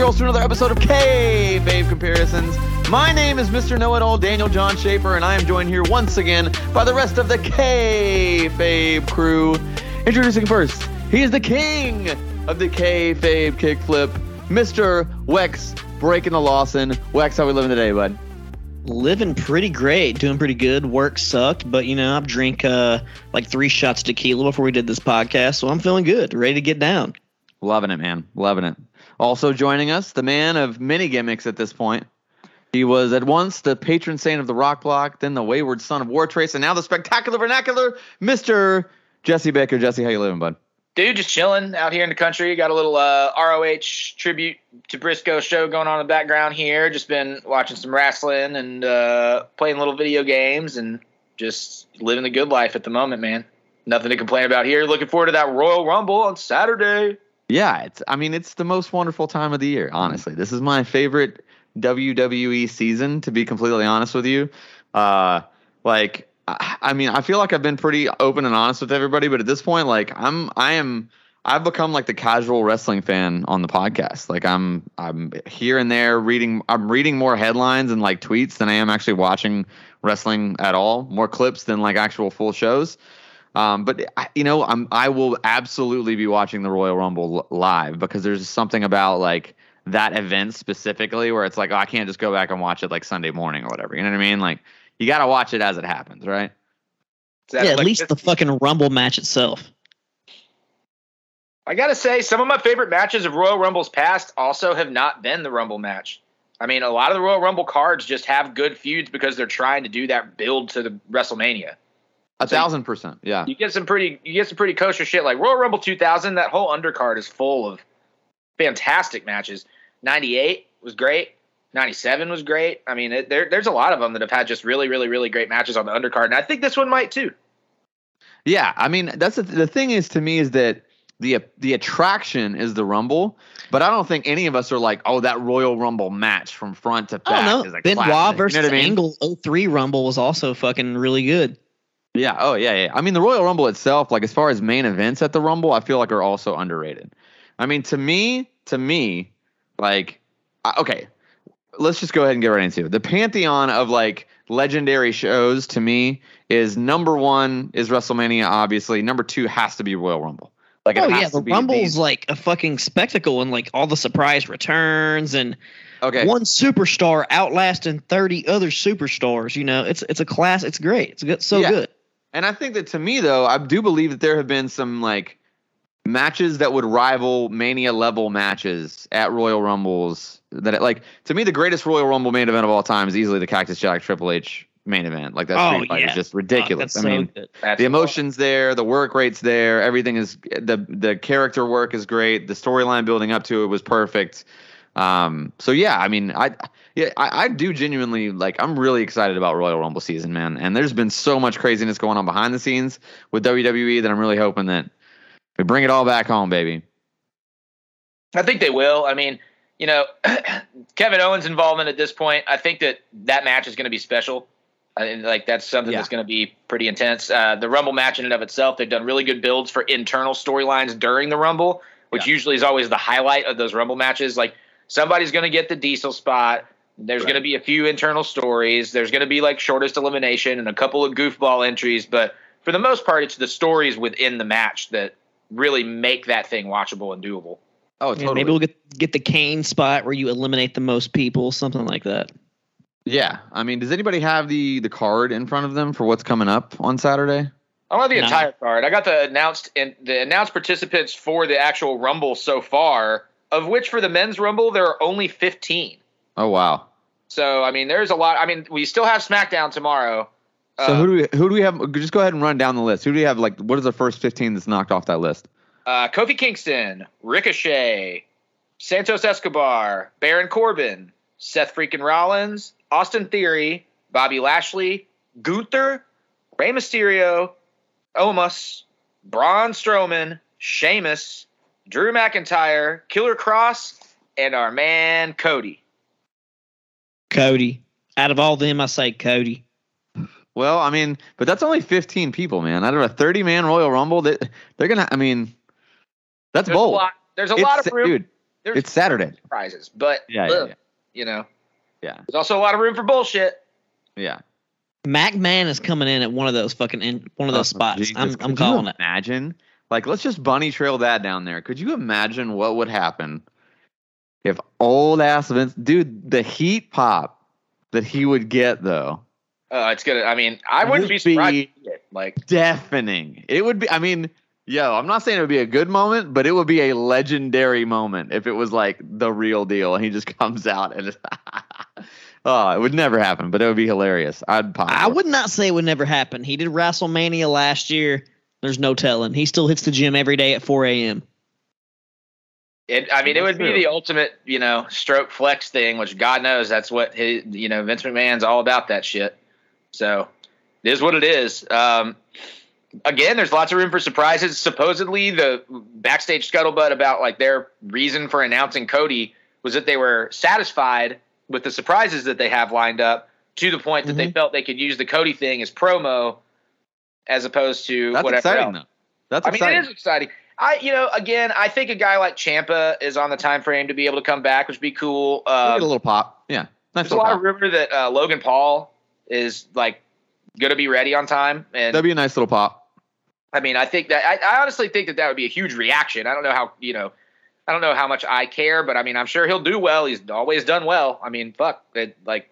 back, boys and girls, to another episode of Kayfabe Comparisons. My name is Mr. Know It All Daniel John Schaefer, and I am joined here once again by the rest of the Kayfabe crew. Introducing first, he is the king of the Kayfabe kickflip, Mr. Wex breaking the Lawson. Wex, how we living today, bud? Living pretty great, doing pretty good. Work sucked, but you know, I've drank uh, like three shots of tequila before we did this podcast, so I'm feeling good, ready to get down. Loving it, man. Loving it. Also joining us, the man of many gimmicks at this point. He was at once the patron saint of the rock block, then the wayward son of War Trace, and now the spectacular vernacular, Mr. Jesse Baker. Jesse, how you living, bud? Dude, just chilling out here in the country. Got a little uh, ROH tribute to Briscoe show going on in the background here. Just been watching some wrestling and uh, playing little video games and just living the good life at the moment, man. Nothing to complain about here. Looking forward to that Royal Rumble on Saturday. Yeah, it's. I mean, it's the most wonderful time of the year. Honestly, this is my favorite WWE season. To be completely honest with you, uh, like, I, I mean, I feel like I've been pretty open and honest with everybody, but at this point, like, I'm, I am. I've become like the casual wrestling fan on the podcast. Like I'm I'm here and there reading I'm reading more headlines and like tweets than I am actually watching wrestling at all. More clips than like actual full shows. Um, but you know, I'm I will absolutely be watching the Royal Rumble live because there's something about like that event specifically where it's like oh, I can't just go back and watch it like Sunday morning or whatever. You know what I mean? Like you got to watch it as it happens, right? Yeah, at like, least the fucking Rumble match itself. I gotta say, some of my favorite matches of Royal Rumbles past also have not been the Rumble match. I mean, a lot of the Royal Rumble cards just have good feuds because they're trying to do that build to the WrestleMania. A so thousand percent, yeah. You get some pretty, you get some pretty kosher shit like Royal Rumble 2000. That whole undercard is full of fantastic matches. 98 was great. 97 was great. I mean, it, there, there's a lot of them that have had just really, really, really great matches on the undercard, and I think this one might too. Yeah, I mean, that's the, the thing is to me is that the the attraction is the Rumble, but I don't think any of us are like, oh, that Royal Rumble match from front to back. Oh no, Benoit versus you know I mean? Angle 03 Rumble was also fucking really good. Yeah. Oh, yeah, yeah. I mean, the Royal Rumble itself, like as far as main events at the Rumble, I feel like are also underrated. I mean, to me, to me, like, okay, let's just go ahead and get right into it. The pantheon of like legendary shows to me is number one is WrestleMania, obviously. Number two has to be Royal Rumble. Like, oh yeah, the Rumble's like a fucking spectacle and like all the surprise returns and okay. one superstar outlasting thirty other superstars. You know, it's it's a class. It's great. It's good, so yeah. good. And I think that to me though, I do believe that there have been some like matches that would rival Mania level matches at Royal Rumbles. That like to me, the greatest Royal Rumble main event of all time is easily the Cactus Jack Triple H main event. Like that oh, Street Fight yeah. is just ridiculous. Oh, I mean, so the emotions there, the work rates there, everything is the the character work is great. The storyline building up to it was perfect. Um, so yeah, I mean, I yeah, I, I, do genuinely like. I'm really excited about Royal Rumble season, man. And there's been so much craziness going on behind the scenes with WWE that I'm really hoping that we bring it all back home, baby. I think they will. I mean, you know, Kevin Owens' involvement at this point, I think that that match is going to be special. I mean, like that's something yeah. that's going to be pretty intense. Uh, the Rumble match in and of itself, they've done really good builds for internal storylines during the Rumble, which yeah. usually is always the highlight of those Rumble matches. Like somebody's going to get the Diesel spot there's right. going to be a few internal stories. There's going to be like shortest elimination and a couple of goofball entries, but for the most part, it's the stories within the match that really make that thing watchable and doable. Oh, totally. Yeah, maybe we'll get get the Kane spot where you eliminate the most people, something like that. Yeah, I mean, does anybody have the the card in front of them for what's coming up on Saturday? I don't have the no. entire card. I got the announced and the announced participants for the actual Rumble so far, of which for the men's Rumble there are only fifteen. Oh wow! So I mean, there's a lot. I mean, we still have SmackDown tomorrow. So who do we who do we have? Just go ahead and run down the list. Who do we have? Like, what is the first fifteen that's knocked off that list? Uh, Kofi Kingston, Ricochet, Santos Escobar, Baron Corbin, Seth freaking Rollins, Austin Theory, Bobby Lashley, Gunther, Rey Mysterio, Omos, Braun Strowman, Sheamus, Drew McIntyre, Killer Kross, and our man Cody. Cody. Out of all them, I say Cody. Well, I mean, but that's only 15 people, man. Out of a 30 man Royal Rumble, they, they're gonna. I mean, that's there's bold. A lot, there's a it's, lot of room. Dude, there's it's Saturday prizes, but yeah, yeah, yeah, you know, yeah. There's also a lot of room for bullshit. Yeah. McMahon is coming in at one of those fucking in one of those oh, spots. Jesus. I'm, I'm calling it. Imagine, like, let's just bunny trail that down there. Could you imagine what would happen if old ass Vince, dude, the heat pop that he would get though? Uh, it's gonna. I mean, I wouldn't be surprised. Be like deafening. It would be. I mean, yo, I'm not saying it would be a good moment, but it would be a legendary moment if it was like the real deal and he just comes out and. oh, it would never happen, but it would be hilarious. I'd pop. I would not say it would never happen. He did WrestleMania last year. There's no telling. He still hits the gym every day at 4 a.m. It, I mean, it would be the ultimate, you know, stroke flex thing, which God knows that's what his, you know, Vince McMahon's all about that shit. So it is what it is. Um, again, there's lots of room for surprises. Supposedly, the backstage scuttlebutt about like their reason for announcing Cody was that they were satisfied with the surprises that they have lined up to the point that mm-hmm. they felt they could use the Cody thing as promo as opposed to whatever. That's whatever. Exciting, else. though. That's I exciting. mean, it is exciting. I, you know, again, I think a guy like Ciampa is on the time frame to be able to come back, which would be cool. Um, get a little pop, yeah. Nice there's a lot pop. of rumor that uh, Logan Paul is like going to be ready on time, and that'd be a nice little pop. I mean, I think that I, I, honestly think that that would be a huge reaction. I don't know how you know, I don't know how much I care, but I mean, I'm sure he'll do well. He's always done well. I mean, fuck, it, like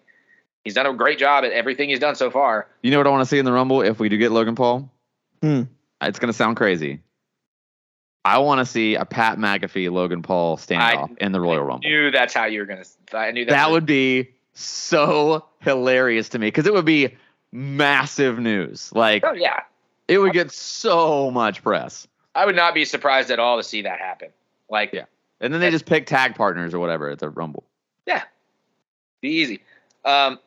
he's done a great job at everything he's done so far. You know what I want to see in the Rumble if we do get Logan Paul? Hmm. It's going to sound crazy. I want to see a Pat McAfee Logan Paul standoff I, in the Royal Rumble. I knew that's how you were going to. I knew that. That would be so hilarious to me because it would be massive news. Like, oh yeah, it would get so much press. I would not be surprised at all to see that happen. Like, yeah, and then they just pick tag partners or whatever at the Rumble. Yeah, be easy. Um,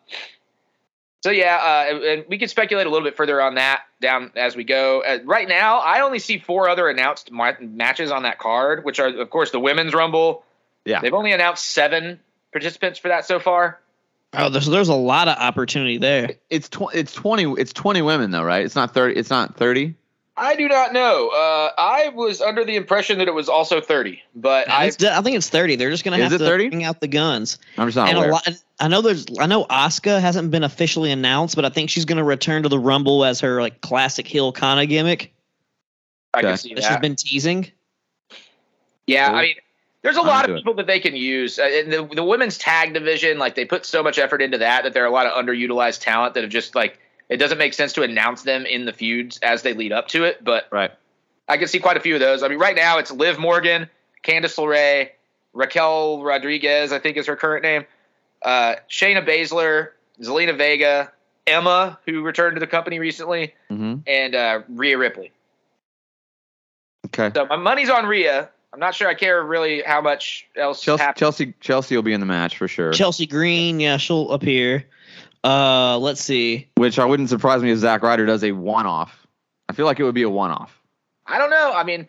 so yeah, uh, and we can speculate a little bit further on that down as we go. Uh, right now, I only see four other announced ma- matches on that card, which are of course the women's rumble. Yeah, they've only announced seven participants for that so far. Oh, there's there's a lot of opportunity there. It's tw- it's twenty it's twenty women though, right? It's not thirty. It's not thirty. I do not know. Uh, I was under the impression that it was also thirty, but I, I think it's thirty. They're just going to have to 30? bring out the guns. I'm just not and aware. A lot, I know there's. I know Asuka hasn't been officially announced, but I think she's going to return to the Rumble as her like classic heel kind of gimmick. I okay. can see that. She's been teasing. Yeah, cool. I mean, there's a I'm lot of people it. that they can use. Uh, in the, the women's tag division, like they put so much effort into that that there are a lot of underutilized talent that have just like it doesn't make sense to announce them in the feuds as they lead up to it. But right, I can see quite a few of those. I mean, right now it's Liv Morgan, Candice LeRae, Raquel Rodriguez, I think is her current name, uh, Shayna Baszler, Zelina Vega, Emma, who returned to the company recently, mm-hmm. and uh, Rhea Ripley. Okay. So my money's on Rhea. I'm not sure I care really how much else. Chelsea, Chelsea, Chelsea will be in the match for sure. Chelsea Green, yeah, she'll appear. Uh, let's see. Which I wouldn't surprise me if Zack Ryder does a one-off. I feel like it would be a one-off. I don't know. I mean,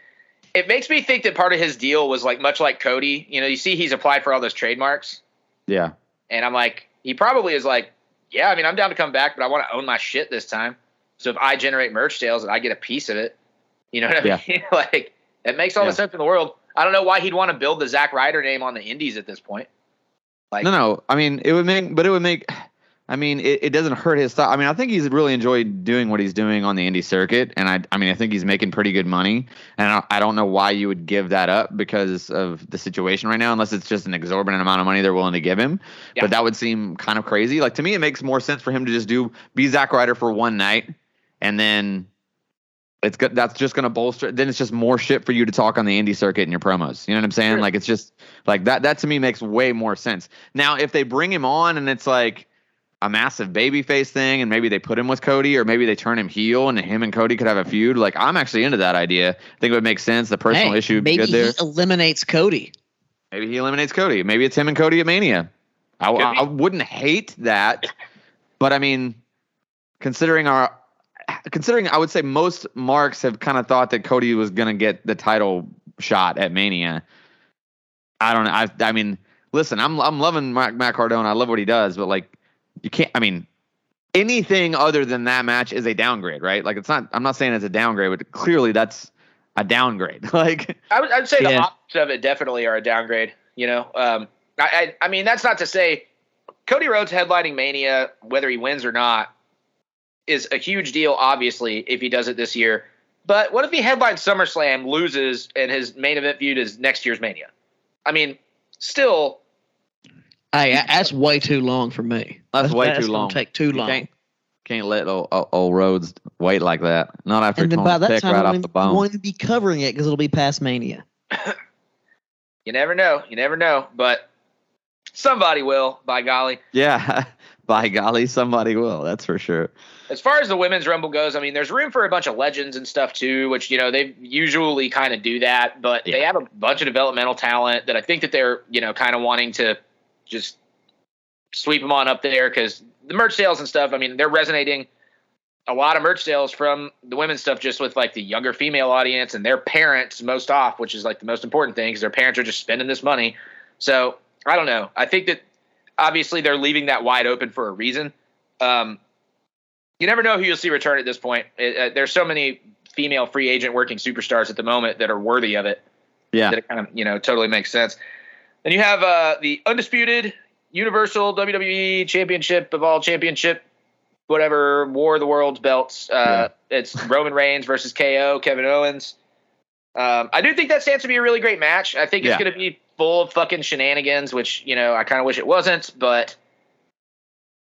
it makes me think that part of his deal was like much like Cody. You know, you see he's applied for all those trademarks. Yeah. And I'm like, he probably is like, yeah. I mean, I'm down to come back, but I want to own my shit this time. So if I generate merch sales and I get a piece of it, you know what I mean? like it makes all yeah. the sense in the world. I don't know why he'd want to build the Zack Ryder name on the Indies at this point. Like, no, no. I mean, it would make, but it would make. I mean, it, it doesn't hurt his style. I mean, I think he's really enjoyed doing what he's doing on the indie circuit, and I, I mean, I think he's making pretty good money. And I, I don't know why you would give that up because of the situation right now, unless it's just an exorbitant amount of money they're willing to give him. Yeah. But that would seem kind of crazy. Like to me, it makes more sense for him to just do be Zack Ryder for one night, and then it's good. That's just going to bolster. Then it's just more shit for you to talk on the indie circuit in your promos. You know what I'm saying? Sure. Like it's just like that. That to me makes way more sense. Now, if they bring him on and it's like a massive babyface thing, and maybe they put him with Cody, or maybe they turn him heel, and him and Cody could have a feud. Like I'm actually into that idea. I think it would make sense. The personal hey, issue maybe good there. he eliminates Cody. Maybe he eliminates Cody. Maybe it's him and Cody at Mania. I, I, I wouldn't hate that, but I mean, considering our considering I would say most marks have kind of thought that Cody was going to get the title shot at Mania. I don't know. I I mean, listen, I'm I'm loving Matt, Matt Cardona. I love what he does, but like, you can't. I mean, anything other than that match is a downgrade, right? Like, it's not. I'm not saying it's a downgrade, but clearly that's a downgrade. like, I would I'd say yeah. the opposite of it definitely are a downgrade. You know, um, I, I I mean that's not to say Cody Rhodes headlining Mania, whether he wins or not, is a huge deal. Obviously, if he does it this year. But what if he headlines SummerSlam, loses, and his main event feud is next year's Mania? I mean, still. Hey, that's way too long for me. That's, that's way that's too long. Take too long. Can't, can't, let old, old Rhodes wait like that. Not after and then by that time, right off the bone. Going to be covering it because it'll be past Mania. you never know. You never know. But somebody will. By golly. Yeah. by golly, somebody will. That's for sure as far as the women's rumble goes, I mean, there's room for a bunch of legends and stuff too, which you know they usually kind of do that, but yeah. they have a bunch of developmental talent that I think that they're you know kind of wanting to just sweep them on up there because the merch sales and stuff. I mean, they're resonating a lot of merch sales from the women's stuff just with like the younger female audience and their parents most off, which is like the most important thing because their parents are just spending this money. So I don't know. I think that obviously they're leaving that wide open for a reason. Um, you never know who you'll see return at this point. It, uh, there's so many female free agent working superstars at the moment that are worthy of it. Yeah, that it kind of you know totally makes sense. Then you have uh, the undisputed Universal WWE Championship of all championship, whatever War of the Worlds belts. Uh, yeah. It's Roman Reigns versus KO, Kevin Owens. Um, I do think that stands to be a really great match. I think it's yeah. going to be full of fucking shenanigans, which you know I kind of wish it wasn't, but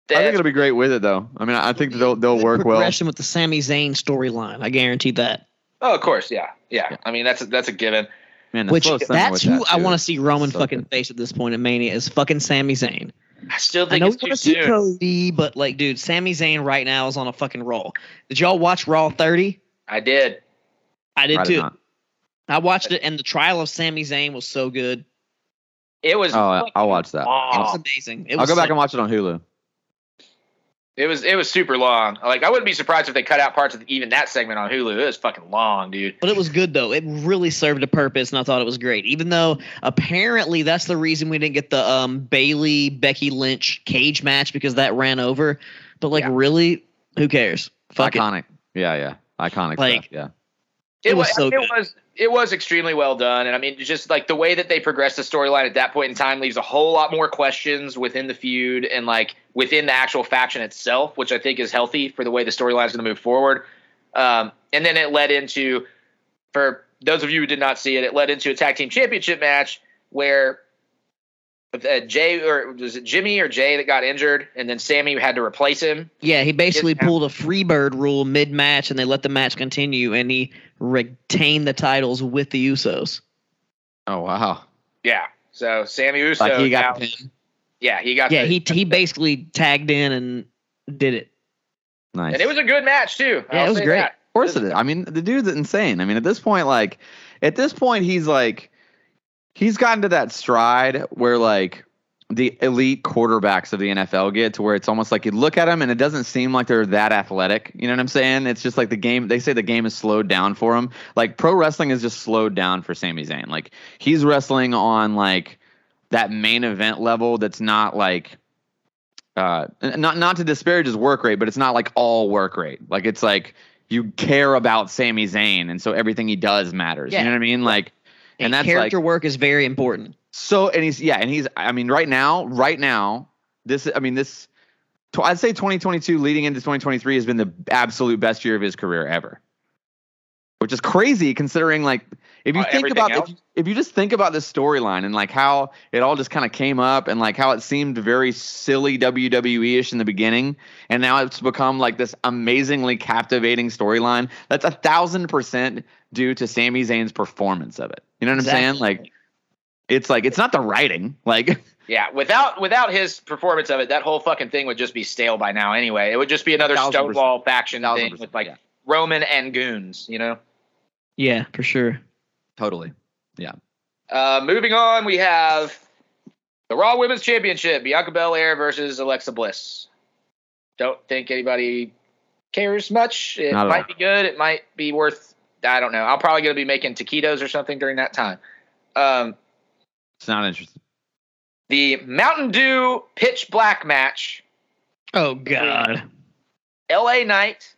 I think it'll be great with it, though. I mean, I think they'll they'll work well. Progression with the Sami Zayn storyline, I guarantee that. Oh, of course, yeah, yeah. yeah. I mean, that's a, that's a given. Man, Which that's who that I want to see Roman so fucking good. face at this point in Mania is fucking Sami Zayn. I still think I know it's too soon. Cody, but like, dude, Sami Zayn right now is on a fucking roll. Did y'all watch Raw 30? I did. I did too. I watched it, and the trial of Sami Zayn was so good. It was. Oh, I'll watch that. It was amazing. It I'll go back and watch it on Hulu. It was it was super long. Like I wouldn't be surprised if they cut out parts of even that segment on Hulu. It was fucking long, dude. But it was good though. It really served a purpose, and I thought it was great. Even though apparently that's the reason we didn't get the um, Bayley Becky Lynch cage match because that ran over. But like, yeah. really, who cares? Fuck Iconic. It. Yeah, yeah. Iconic like, stuff. Yeah. It, it was, was so it good. was it was extremely well done, and I mean, just like the way that they progressed the storyline at that point in time leaves a whole lot more questions within the feud and like within the actual faction itself, which I think is healthy for the way the storyline is going to move forward. Um, and then it led into, for those of you who did not see it, it led into a tag team championship match where uh, Jay or was it Jimmy or Jay that got injured, and then Sami had to replace him. Yeah, he basically pulled a freebird rule mid match, and they let the match continue, and he retained the titles with the Usos. Oh wow! Yeah, so Sami Uso. Like he got now, Yeah, he got. Yeah, the, he he basically tagged in and did it. Nice, and it was a good match too. Yeah, I'll it was great. That. Of course it is. I mean, the dude's insane. I mean, at this point, like, at this point, he's like he's gotten to that stride where like the elite quarterbacks of the NFL get to where it's almost like you look at them and it doesn't seem like they're that athletic. You know what I'm saying? It's just like the game. They say the game is slowed down for him. Like pro wrestling is just slowed down for Sami Zayn. Like he's wrestling on like that main event level. That's not like. Uh, not not to disparage his work rate, but it's not like all work rate. Like it's like you care about Sami Zayn, and so everything he does matters. Yeah. You know what I mean? Like and, that's character like, work is very important. So and he's yeah, and he's I mean right now, right now, this I mean this I'd say 2022 leading into 2023 has been the absolute best year of his career ever. Which is crazy considering like if you uh, think about if you, if you just think about this storyline and like how it all just kind of came up and like how it seemed very silly WWE-ish in the beginning and now it's become like this amazingly captivating storyline. That's a thousand percent due to Sami Zayn's performance of it. You know what exactly. I'm saying? Like it's like it's not the writing. Like Yeah, without without his performance of it, that whole fucking thing would just be stale by now anyway. It would just be another Stonewall faction thing with like yeah. Roman and goons, you know? Yeah, for sure. Totally. Yeah. Uh, moving on, we have the Raw Women's Championship: Bianca Belair versus Alexa Bliss. Don't think anybody cares much. It Not might be good. It might be worth I don't know. I'm probably going to be making taquitos or something during that time. Um, it's not interesting. The Mountain Dew Pitch Black match. Oh God. L.A. Knight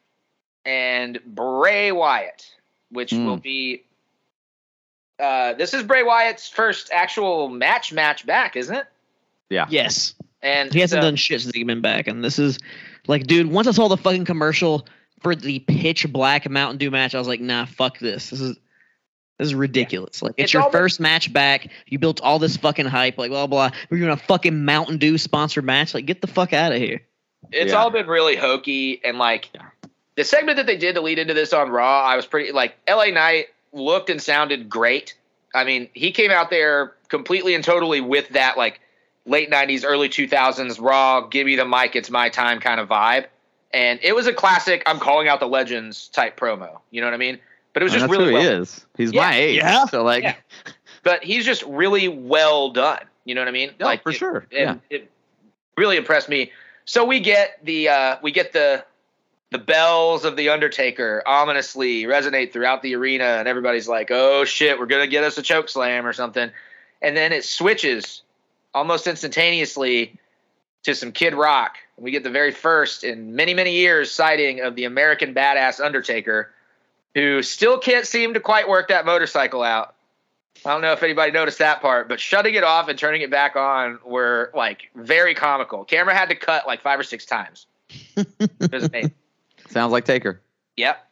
and Bray Wyatt, which mm. will be uh, this is Bray Wyatt's first actual match match back, isn't it? Yeah. Yes. And he hasn't so, done shit since he's been back. And this is like, dude, once I saw the fucking commercial for the pitch black Mountain Dew match, I was like, nah, fuck this. This is this is ridiculous. Like it's, it's your first match back. You built all this fucking hype, like blah blah. We're doing a fucking Mountain Dew sponsored match. Like, get the fuck out of here. It's yeah. all been really hokey and like the segment that they did to lead into this on Raw. I was pretty like LA Knight looked and sounded great. I mean, he came out there completely and totally with that like late '90s, early 2000s Raw, give me the mic, it's my time kind of vibe. And it was a classic. I'm calling out the legends type promo. You know what I mean? But it was just that's really who well. he is. He's yeah. my age. Yeah. So like, yeah. but he's just really well done. You know what I mean? No, like for it, sure. It, yeah. It really impressed me. So we get the uh, we get the the bells of the Undertaker ominously resonate throughout the arena, and everybody's like, "Oh shit, we're gonna get us a choke slam or something," and then it switches almost instantaneously to some Kid Rock. We get the very first in many many years sighting of the American Badass Undertaker who still can't seem to quite work that motorcycle out. I don't know if anybody noticed that part, but shutting it off and turning it back on were like very comical. Camera had to cut like five or six times. Sounds like Taker. Yep.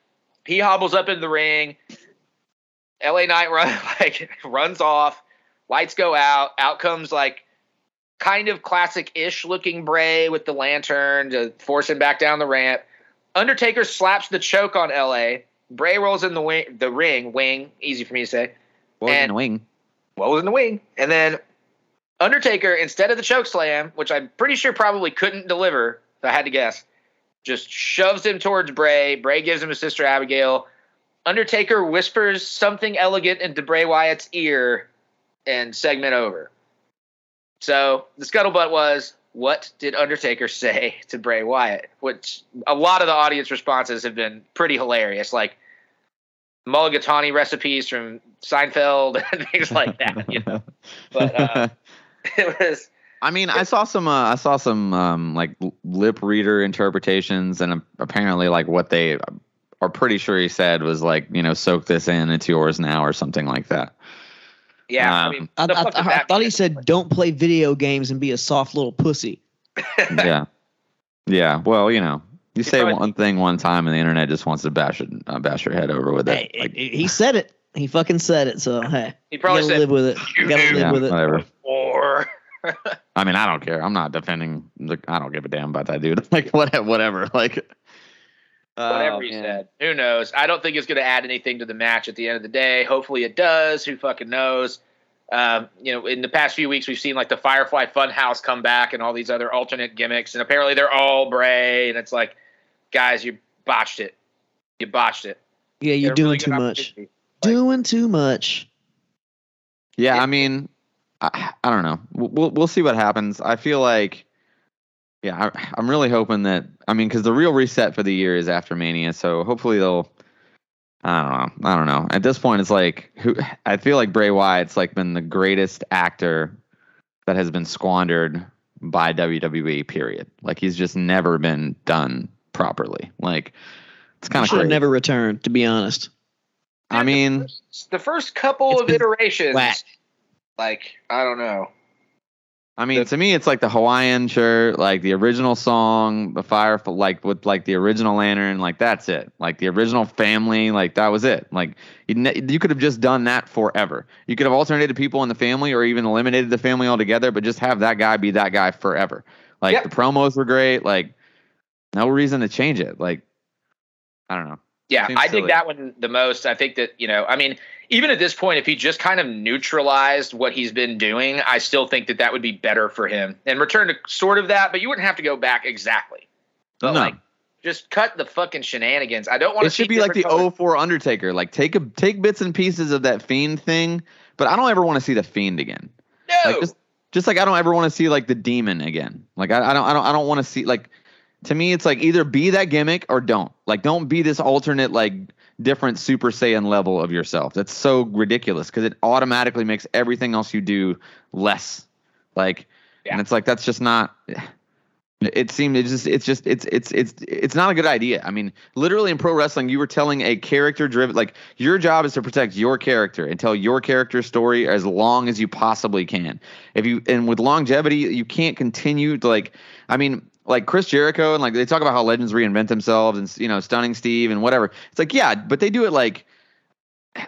He hobbles up in the ring. LA Knight run like runs off. Lights go out. Out comes like kind of classic-ish looking Bray with the lantern to force him back down the ramp. Undertaker slaps the choke on LA. Bray rolls in the wing, the ring, wing, easy for me to say. What was in the wing? What was in the wing? And then Undertaker, instead of the choke slam, which I'm pretty sure probably couldn't deliver, if I had to guess, just shoves him towards Bray. Bray gives him his sister Abigail. Undertaker whispers something elegant into Bray Wyatt's ear, and segment over. So the scuttlebutt was, what did Undertaker say to Bray Wyatt? Which a lot of the audience responses have been pretty hilarious, like mulligatawny recipes from Seinfeld and things like that. You know, but uh, it was. I mean, I saw some. Uh, I saw some um, like lip reader interpretations, and apparently, like what they are pretty sure he said was like, you know, soak this in. It's yours now, or something like that. Yeah, um, I mean, I, I, I thought he said, "Don't play video games and be a soft little pussy." yeah, yeah. Well, you know, you say probably, one thing one time, and the internet just wants to bash it, uh, bash your head over with it. Hey, like, he said it. He fucking said it. So hey, he probably gotta said, live with it. You gotta live yeah, with it. Whatever. Or. I mean, I don't care. I'm not defending. I don't give a damn about that dude. Like whatever, whatever. Like whatever oh, he man. said. Who knows? I don't think it's going to add anything to the match at the end of the day. Hopefully it does. Who fucking knows? Um, you know, in the past few weeks, we've seen like the Firefly Funhouse come back and all these other alternate gimmicks, and apparently they're all Bray, and it's like, guys, you botched it. You botched it. Yeah, you're doing really too much. Like, doing too much. Yeah, I mean, I, I don't know. We'll we'll see what happens. I feel like yeah, I, I'm really hoping that. I mean, because the real reset for the year is after Mania, so hopefully they'll. I don't know. I don't know. At this point, it's like who I feel like Bray Wyatt's like been the greatest actor that has been squandered by WWE. Period. Like he's just never been done properly. Like it's kind of should have never returned. To be honest. I mean, the first, the first couple of iterations, whack. like I don't know. I mean, to me, it's like the Hawaiian shirt, like the original song, the fire, like with like the original lantern, like that's it. Like the original family, like that was it. Like you, you could have just done that forever. You could have alternated people in the family, or even eliminated the family altogether, but just have that guy be that guy forever. Like yep. the promos were great. Like no reason to change it. Like I don't know. Yeah, I silly. dig that one the most. I think that you know, I mean, even at this point, if he just kind of neutralized what he's been doing, I still think that that would be better for him and return to sort of that. But you wouldn't have to go back exactly. But no. like, just cut the fucking shenanigans. I don't want to. It should be like the colors. 04 Undertaker. Like take a take bits and pieces of that Fiend thing, but I don't ever want to see the Fiend again. No. Like just, just like I don't ever want to see like the Demon again. Like I, I don't I don't I don't want to see like to me it's like either be that gimmick or don't like don't be this alternate like different super saiyan level of yourself that's so ridiculous because it automatically makes everything else you do less like yeah. and it's like that's just not It seemed it's just it's just it's it's it's it's not a good idea. I mean, literally in pro wrestling, you were telling a character driven like your job is to protect your character and tell your character story as long as you possibly can. If you and with longevity, you can't continue to like I mean, like Chris Jericho and like they talk about how legends reinvent themselves and you know, stunning Steve and whatever. It's like, yeah, but they do it like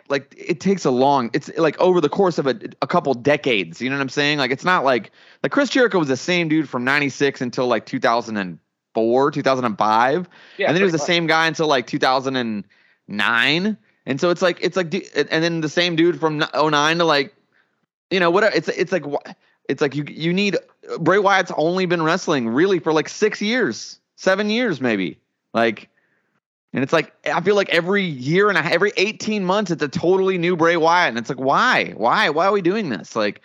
like it takes a long it's like over the course of a, a couple decades you know what i'm saying like it's not like like chris jericho was the same dude from 96 until like 2004 2005 yeah, and then he was the much. same guy until like 2009 and so it's like it's like and then the same dude from 09 to like you know whatever it's it's like it's like you you need bray wyatt's only been wrestling really for like six years seven years maybe like and it's like I feel like every year and a, every 18 months it's a totally new Bray Wyatt, and it's like why, why, why are we doing this? Like,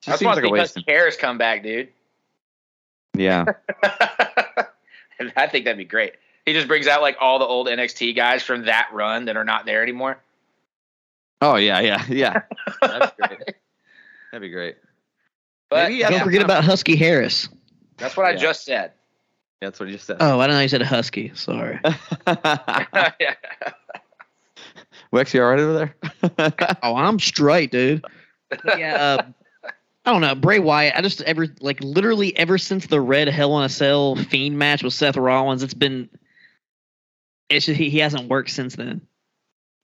just seems like a waste. Cares come back, dude. Yeah, I think that'd be great. He just brings out like all the old NXT guys from that run that are not there anymore. Oh yeah, yeah, yeah. That's great. That'd be great. But Maybe, don't forget about Husky Harris. That's what yeah. I just said. That's what you said. Oh, I don't know. You said a husky. Sorry. Wex, you all right over there? oh, I'm straight, dude. Yeah. Uh, I don't know. Bray Wyatt, I just ever, like, literally ever since the Red Hell in a Cell Fiend match with Seth Rollins, it's been, it's just, he, he hasn't worked since then.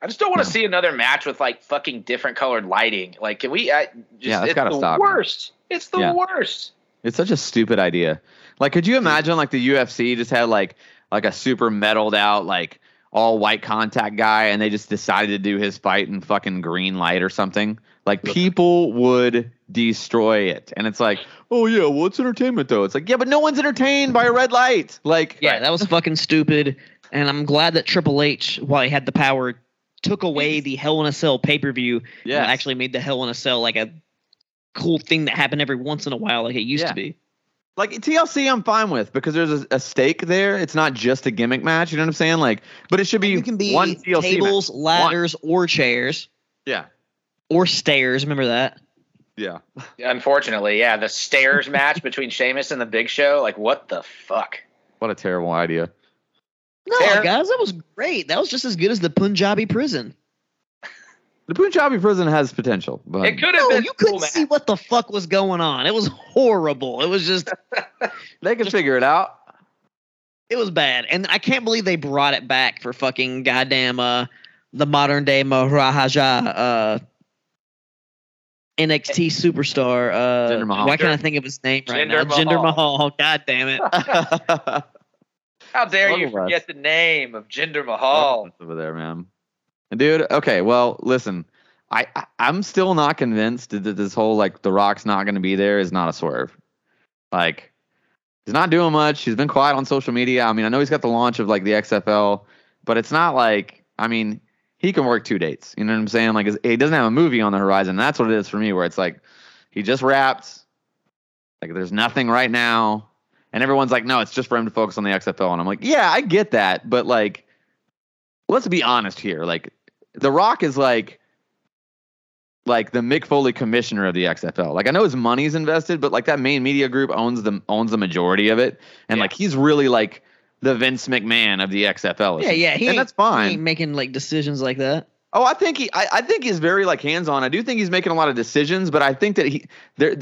I just don't want to no. see another match with like fucking different colored lighting. Like, can we? I, just, yeah, that's gotta the stop. Worst. It's the yeah. worst. It's such a stupid idea. Like, could you imagine like the UFC just had like like a super metalled out like all white contact guy, and they just decided to do his fight in fucking green light or something? Like people would destroy it, and it's like, oh yeah, well it's entertainment though. It's like, yeah, but no one's entertained by a red light. Like, yeah, that was fucking stupid. And I'm glad that Triple H, while he had the power, took away the Hell in a Cell pay per view. Yeah, actually made the Hell in a Cell like a cool thing that happened every once in a while, like it used yeah. to be. Like TLC, I'm fine with because there's a, a, stake there. It's not just a gimmick match. You know what I'm saying? Like, but it should be, You can be one TLC tables, match. ladders, one. or chairs. Yeah. Or stairs. Remember that? Yeah. Unfortunately, yeah, the stairs match between Sheamus and the Big Show. Like, what the fuck? What a terrible idea. No, guys, that was great. That was just as good as the Punjabi prison. The Punjabi prison has potential, but it could have no, been. You couldn't see what the fuck was going on. It was horrible. It was just they could figure it out. It was bad, and I can't believe they brought it back for fucking goddamn uh the modern day Maharaja uh NXT superstar. Uh, why can't I think of his name right Jinder now? Mahal. Jinder Mahal. God damn it! How dare you forget the name of Jinder Mahal over there, man? Dude, okay, well, listen. I, I am still not convinced that this whole like the Rock's not going to be there is not a swerve. Like he's not doing much. He's been quiet on social media. I mean, I know he's got the launch of like the XFL, but it's not like I mean, he can work two dates. You know what I'm saying? Like he doesn't have a movie on the horizon. That's what it is for me where it's like he just wrapped like there's nothing right now. And everyone's like, no, it's just for him to focus on the XFL. And I'm like, yeah, I get that, but like let's be honest here. Like the Rock is like like the Mick Foley commissioner of the XFL. Like I know his money's invested, but like that main media group owns the owns the majority of it, and yeah. like he's really like the Vince McMahon of the XFL. Yeah, yeah, he and that's fine. He ain't making like decisions like that. Oh, I think he, I, I think he's very like hands on. I do think he's making a lot of decisions, but I think that he, there.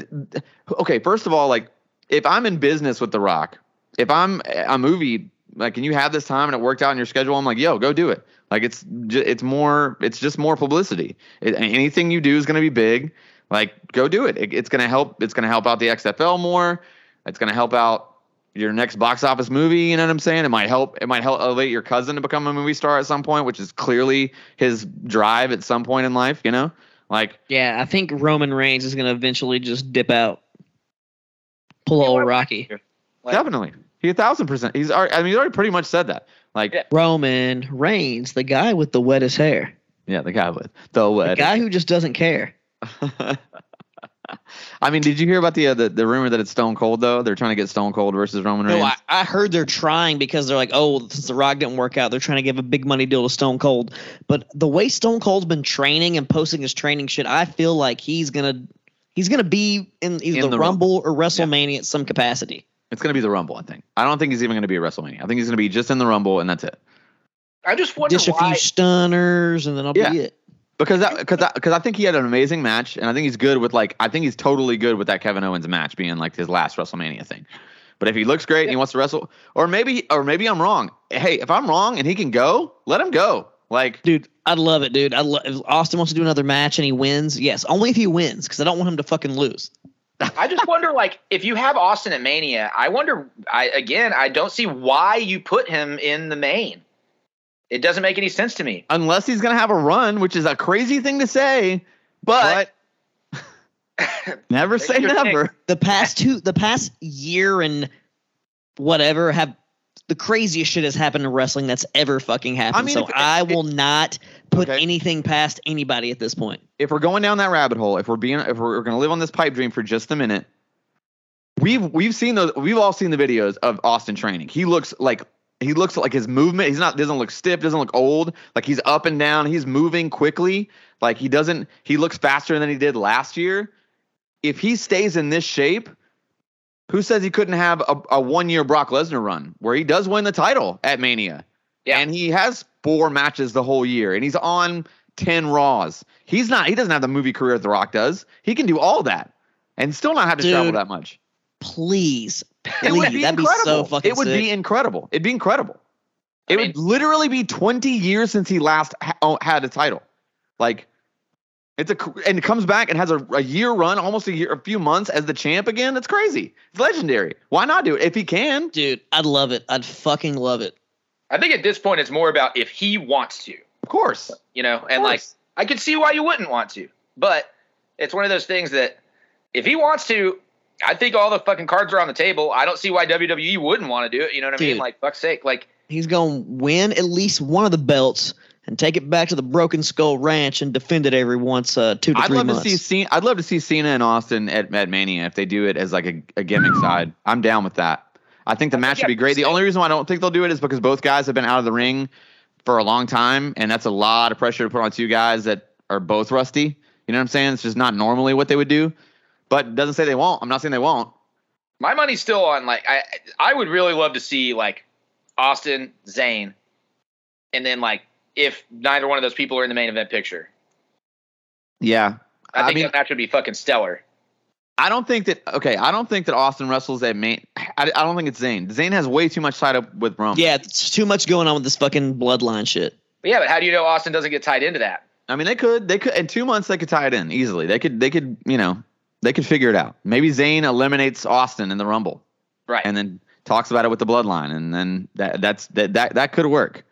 Okay, first of all, like if I'm in business with The Rock, if I'm a movie like, and you have this time and it worked out in your schedule, I'm like, yo, go do it. Like it's it's more it's just more publicity. It, anything you do is going to be big. Like go do it. it it's going to help. It's going to help out the XFL more. It's going to help out your next box office movie. You know what I'm saying? It might help. It might help elevate your cousin to become a movie star at some point, which is clearly his drive at some point in life. You know, like yeah, I think Roman Reigns is going to eventually just dip out, pull a old Rocky. Definitely, he a thousand percent. He's already, I mean, he's already pretty much said that. Like yeah. Roman Reigns, the guy with the wettest hair. Yeah, the guy with the wet. The guy who just doesn't care. I mean, did you hear about the, uh, the the rumor that it's Stone Cold though? They're trying to get Stone Cold versus Roman Reigns. No, I, I, heard they're trying because they're like, oh, since The Rock didn't work out, they're trying to give a big money deal to Stone Cold. But the way Stone Cold's been training and posting his training shit, I feel like he's gonna he's gonna be in either in the Rumble or WrestleMania yeah. at some capacity. It's going to be the Rumble. I think. I don't think he's even going to be a WrestleMania. I think he's going to be just in the Rumble, and that's it. I just wonder why. Dish a why. few stunners, and then I'll Yeah. be it. Because because because I think he had an amazing match, and I think he's good with like I think he's totally good with that Kevin Owens match being like his last WrestleMania thing. But if he looks great and he wants to wrestle, or maybe or maybe I'm wrong. Hey, if I'm wrong and he can go, let him go. Like Dude, I'd love it, dude. I lo- if Austin wants to do another match and he wins, yes, only if he wins, because I don't want him to fucking lose. I just wonder, like, if you have Austin at Mania, I wonder. I again, I don't see why you put him in the main. It doesn't make any sense to me. unless he's gonna have a run, which is a crazy thing to say, but, never say Your pick. never. The past two, the past year and whatever have the craziest shit has happened in wrestling that's ever fucking happened. mean, so if- I if- will not put Okay. anything past anybody at this point. if we're going down that rabbit hole, if we're being, if we're, going to live on this pipe dream for just a minute, we've we've seen those, we've all seen the videos of Austin training. He looks like he looks like his movement. He's not doesn't look stiff, doesn't look old. Like he's up and down. He's moving quickly. Like he doesn't. He looks faster than he did last year. If he stays in this shape, who says he couldn't have a, a one year Brock Lesnar run where he does win the title at Mania? Yeah. And he has four matches the whole year, and he's on 10 Raws. He's not, he doesn't have the movie career that The Rock does. He can do all that and still not have to travel that much. Please, It would please, be that'd be incredible. so fucking it would sick. be incredible. It'd be incredible. I It mean- would literally be 20 years since he last ha- oh, had a title. Like, it's a and it comes back and has a, a year run, almost a year, a few months as the champ again. That's crazy. It's legendary. Why not do it if he can? Dude, I'd love it. I'd fucking love it. I think at this point, it's more about if he wants to, Of course. you know, and like. I could see why you wouldn't want to, but it's one of those things that if he wants to, I think all the fucking cards are on the table. I don't see why WWE wouldn't want to do it. You know what I mean? Like fuck's sake, like He's going to win at least one of the belts and take it back to the Broken Skull Ranch and defend it every once uh, two to I'd three love months. to see Cena. I'd love to see Cena and Austin at, at Mania if they do it as like a, a gimmick side. I'm down with that. I think the I match think would be great. The only reason why I don't think they'll do it is because both guys have been out of the ring for a long time, and that's a lot of pressure to put on two guys that are both rusty. You know what I'm saying? It's just not normally what they would do. But it doesn't say they won't. I'm not saying they won't. my money's still on like I I would really love to see like Austin Zayn, and then like if neither one of those people are in the main event picture, Yeah. I I think mean- that match would be fucking stellar. I don't think that. Okay, I don't think that Austin wrestles at main. I, I don't think it's Zayn. Zayn has way too much tied up with Roman. yeah, it's too much going on with this fucking bloodline shit. But yeah, but how do you know Austin doesn't get tied into that? I mean, they could. They could in two months. They could tie it in easily. They could. They could. You know, they could figure it out. Maybe Zayn eliminates Austin in the Rumble, Right. and then talks about it with the Bloodline, and then that that's that that that could work.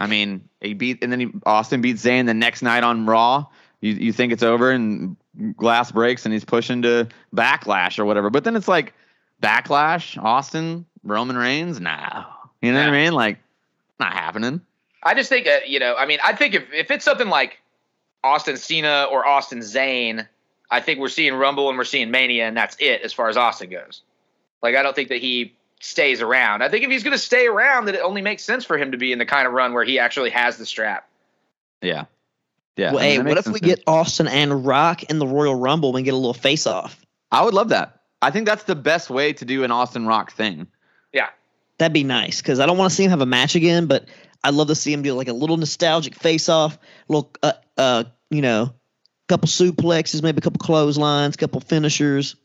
I mean, he beat, and then he, Austin beats Zayn the next night on Raw. You you think it's over, and glass breaks, and he's pushing to Backlash or whatever. But then it's like Backlash, Austin, Roman Reigns. Nah, you know what I mean? Like, not happening. I just think uh, you know. I mean, I think if if it's something like Austin Cena or Austin Zayn, I think we're seeing Rumble and we're seeing Mania, and that's it as far as Austin goes. Like, I don't think that he stays around. I think if he's going to stay around, that it only makes sense for him to be in the kind of run where he actually has the strap. Yeah. Yeah. well, I mean, hey, what if we sense get Austin and Rock in the Royal Rumble and get a little face off? I would love that. I think that's the best way to do an Austin Rock thing. Yeah. That'd be nice because I don't want to see him have a match again, but I'd love to see him do like a little nostalgic face off, little, uh, uh, you know, couple suplexes, maybe a couple clotheslines, a couple finishers,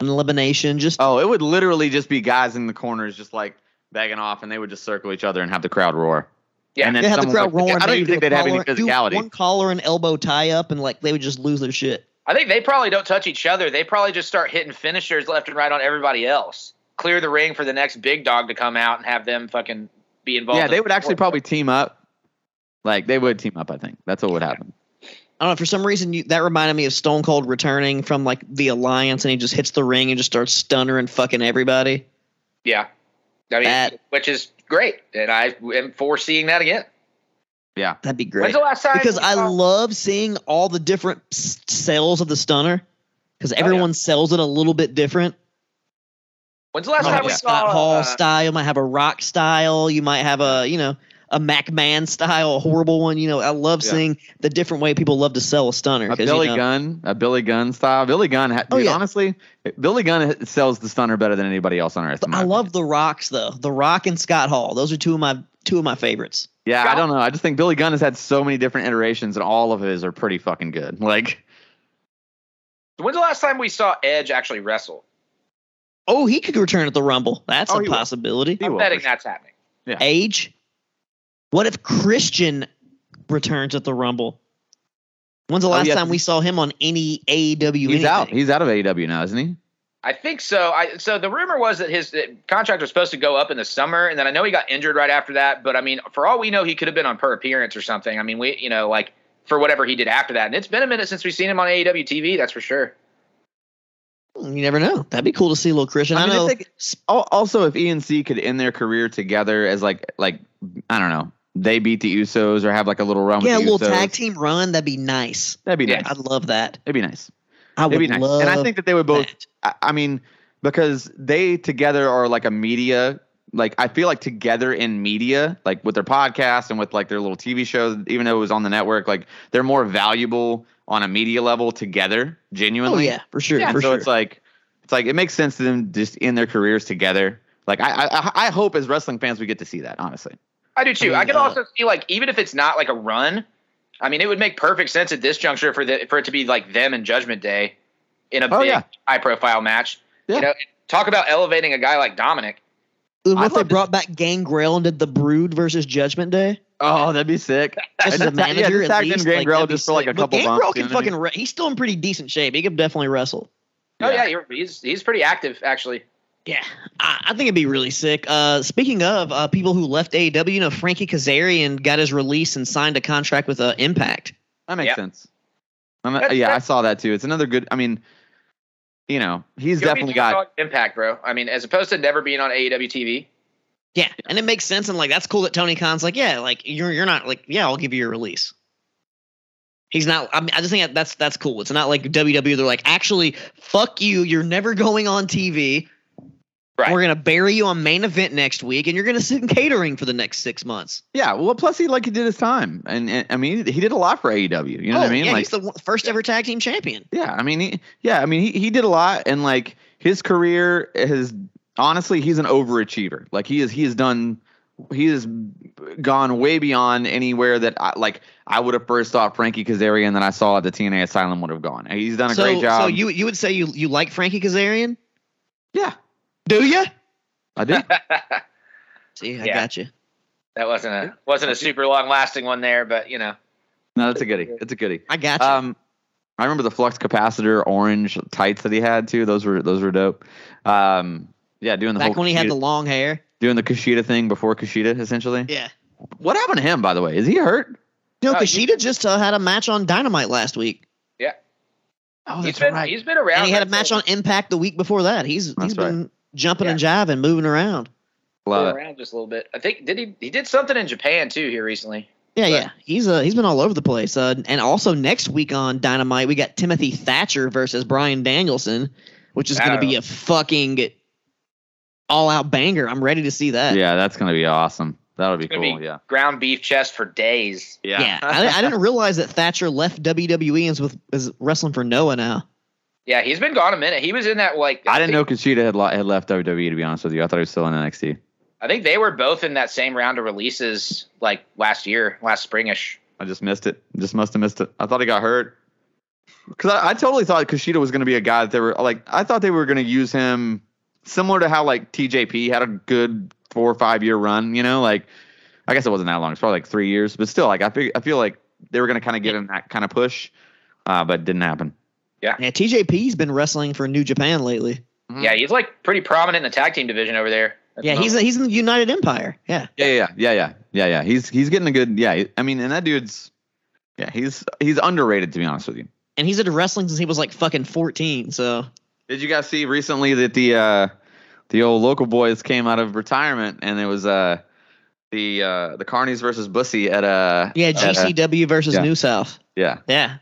an elimination. Just Oh, it would literally just be guys in the corners just like begging off, and they would just circle each other and have the crowd roar. Yeah. and then they have the crowd like- roaring. I don't even do think they'd have any collar- do physicality. One collar and elbow tie up, and like they would just lose their shit. I think they probably don't touch each other. They probably just start hitting finishers left and right on everybody else. Clear the ring for the next big dog to come out and have them fucking be involved. Yeah, in they the would actually probably team up. Like they would team up. I think that's what would happen. I don't know. For some reason, you, that reminded me of Stone Cold returning from like the Alliance, and he just hits the ring and just starts stunnering fucking everybody. Yeah. I mean, That- which is great. And I am foreseeing that again. Yeah, That'd be great. When's the last time? because I saw- love seeing all the different s- sells of the stunner because everyone sells it a little bit different. When's the last Oh, time Might we have a saw Scott Hall uh, style, might have a rock style, you might have a you know a McMahon style, a horrible one. You know, I love yeah. seeing the different way people love to sell a stunner. A Billy you know, Gunn, a Billy Gunn style. Billy Gunn, oh, dude, oh, yeah. honestly, Billy Gunn sells the stunner better than anybody else on earth. I love the Rocks though. The Rock and Scott Hall. Those are two of my two of my favorites. Yeah, Scott. I don't know. I just think Billy Gunn has had so many different iterations, and all of his are pretty fucking good. Like, when's the last time we saw Edge actually wrestle? Oh, he could return at the Rumble. That's oh, a possibility. I'm betting that's happening. Yeah. Age. What if Christian returns at the Rumble? When's the oh, last oh, time we saw him on any AEW? He's anything? out. He's out of AEW now, isn't he? I think so. I so the rumor was that his contract was supposed to go up in the summer, and then I know he got injured right after that. But I mean, for all we know, he could have been on per appearance or something. I mean, we you know like for whatever he did after that, and it's been a minute since we've seen him on AEW TV. That's for sure. Hmm, you never know. That'd be cool to see little Christian. I, mean, I know. They, also, if ENC could end their career together as like like I don't know, they beat the Usos or have like a little run. Yeah, a little Usos. tag team run. That'd be nice. That'd be nice. I'd love that. It'd be nice. I would It'd be nice. Love and I think that they would both. I, I mean, because they together are like a media. Like I feel like together in media, like with their podcast and with like their little TV show, even though it was on the network, like they're more valuable on a media level together. Oh, genuinely, oh yeah, for sure. Yeah. For so sure. it's like it's like it makes sense to them just in their careers together. Like I, I, I hope as wrestling fans we get to see that. Honestly, I do too. I, mean, I can uh, also see like even if it's not like a run, I mean it would make perfect sense at this juncture for the for it to be like them and Judgment Day in a oh, big yeah. high profile match. Yeah. You know, talk about elevating a guy like Dominic. What if they brought back Gangrel and did the Brood versus Judgment Day? Oh, that'd be sick. As a manager, yeah, just least, Gangrel like, just for like a couple Gangrel bumps. can fucking. Re- he's still in pretty decent shape. He could definitely wrestle. Oh yeah, yeah he's he's pretty active actually. Yeah, I, I, think it'd be really sick. Uh, speaking of uh, people who left AEW, you know, Frankie Kazarian got his release and signed a contract with uh, Impact. That makes yep. sense. Not, yeah, I saw that too. It's another good. I mean, you know, he's definitely got impact, bro. I mean, as opposed to never being on AEW TV. Yeah, and it makes sense, and like that's cool that Tony Khan's like, yeah, like you're you're not like, yeah, I'll give you your release. He's not. I mean, I just think that's that's cool. It's not like WWE. They're like, actually, fuck you. You're never going on TV. Right. We're gonna bury you on main event next week, and you're gonna sit in catering for the next six months. Yeah, well, plus he like he did his time, and, and I mean he did a lot for AEW. You know oh, what I oh, mean? Yeah, like, he's the first ever tag team champion. Yeah, I mean, he, yeah, I mean he he did a lot, and like his career has honestly, he's an overachiever. Like he is, he has done he has gone way beyond anywhere that I, like I would have first thought Frankie Kazarian that I saw at the TNA Asylum would have gone. He's done a so, great job. So you you would say you you like Frankie Kazarian? Yeah. Do you? I do. See, I yeah. got you. That wasn't a wasn't a super long lasting one there, but you know. No, that's a goodie. It's a goodie. I got you. Um, I remember the flux capacitor orange tights that he had too. Those were those were dope. Um, yeah, doing the back when he had the long hair doing the Kushida thing before Kushida, essentially. Yeah. What happened to him, by the way? Is he hurt? No, know, uh, Kushida just uh, had a match on Dynamite last week. Yeah. Oh, that's he's been, right. He's been around. And he had a match on Impact the week before that. He's that's he's right. Been jumping yeah. and jiving, moving around. Love around just a little bit. I think did he he did something in Japan too here recently. Yeah, but. yeah, he's uh he's been all over the place. Uh, and also next week on Dynamite we got Timothy Thatcher versus Bryan Danielson, which is going to be a fucking all out banger. I'm ready to see that. Yeah, that's gonna be awesome. That'll be cool. Be yeah, ground beef chest for days. Yeah, yeah. I, I, didn't realize that Thatcher left WWE and is with is wrestling for Noah now. Yeah, he's been gone a minute. He was in that like. I, didn't know Kushida had, had left WWE. To be honest with you, I thought he was still in NXT. I think they were both in that same round of releases like last year, last springish. I just missed it. Just must have missed it. I thought he got hurt. Because I, I, totally thought Kushida was going to be a guy that they were like. I thought they were going to use him similar to how like TJP had a good four or five year run. You know, like I guess it wasn't that long. It's probably like three years, but still, like I feel I feel like they were going to kind of give him that kind of push, uh, but it didn't happen. Yeah, yeah. TJP's been wrestling for New Japan lately. Mm-hmm. Yeah, he's like pretty prominent in the tag team division over there. Yeah, he's he's in the United Empire. Yeah. Yeah, yeah, yeah, yeah, yeah, yeah. He's he's getting a good. Yeah, I mean, and that dude's. Yeah, he's he's underrated to be honest with you. And he's into wrestling since he was like fucking fourteen. So did you guys see recently that the uh, the old local boys came out of retirement and it was uh the uh the Carnies versus Bussy at uh yeah GCW versus yeah. New South yeah yeah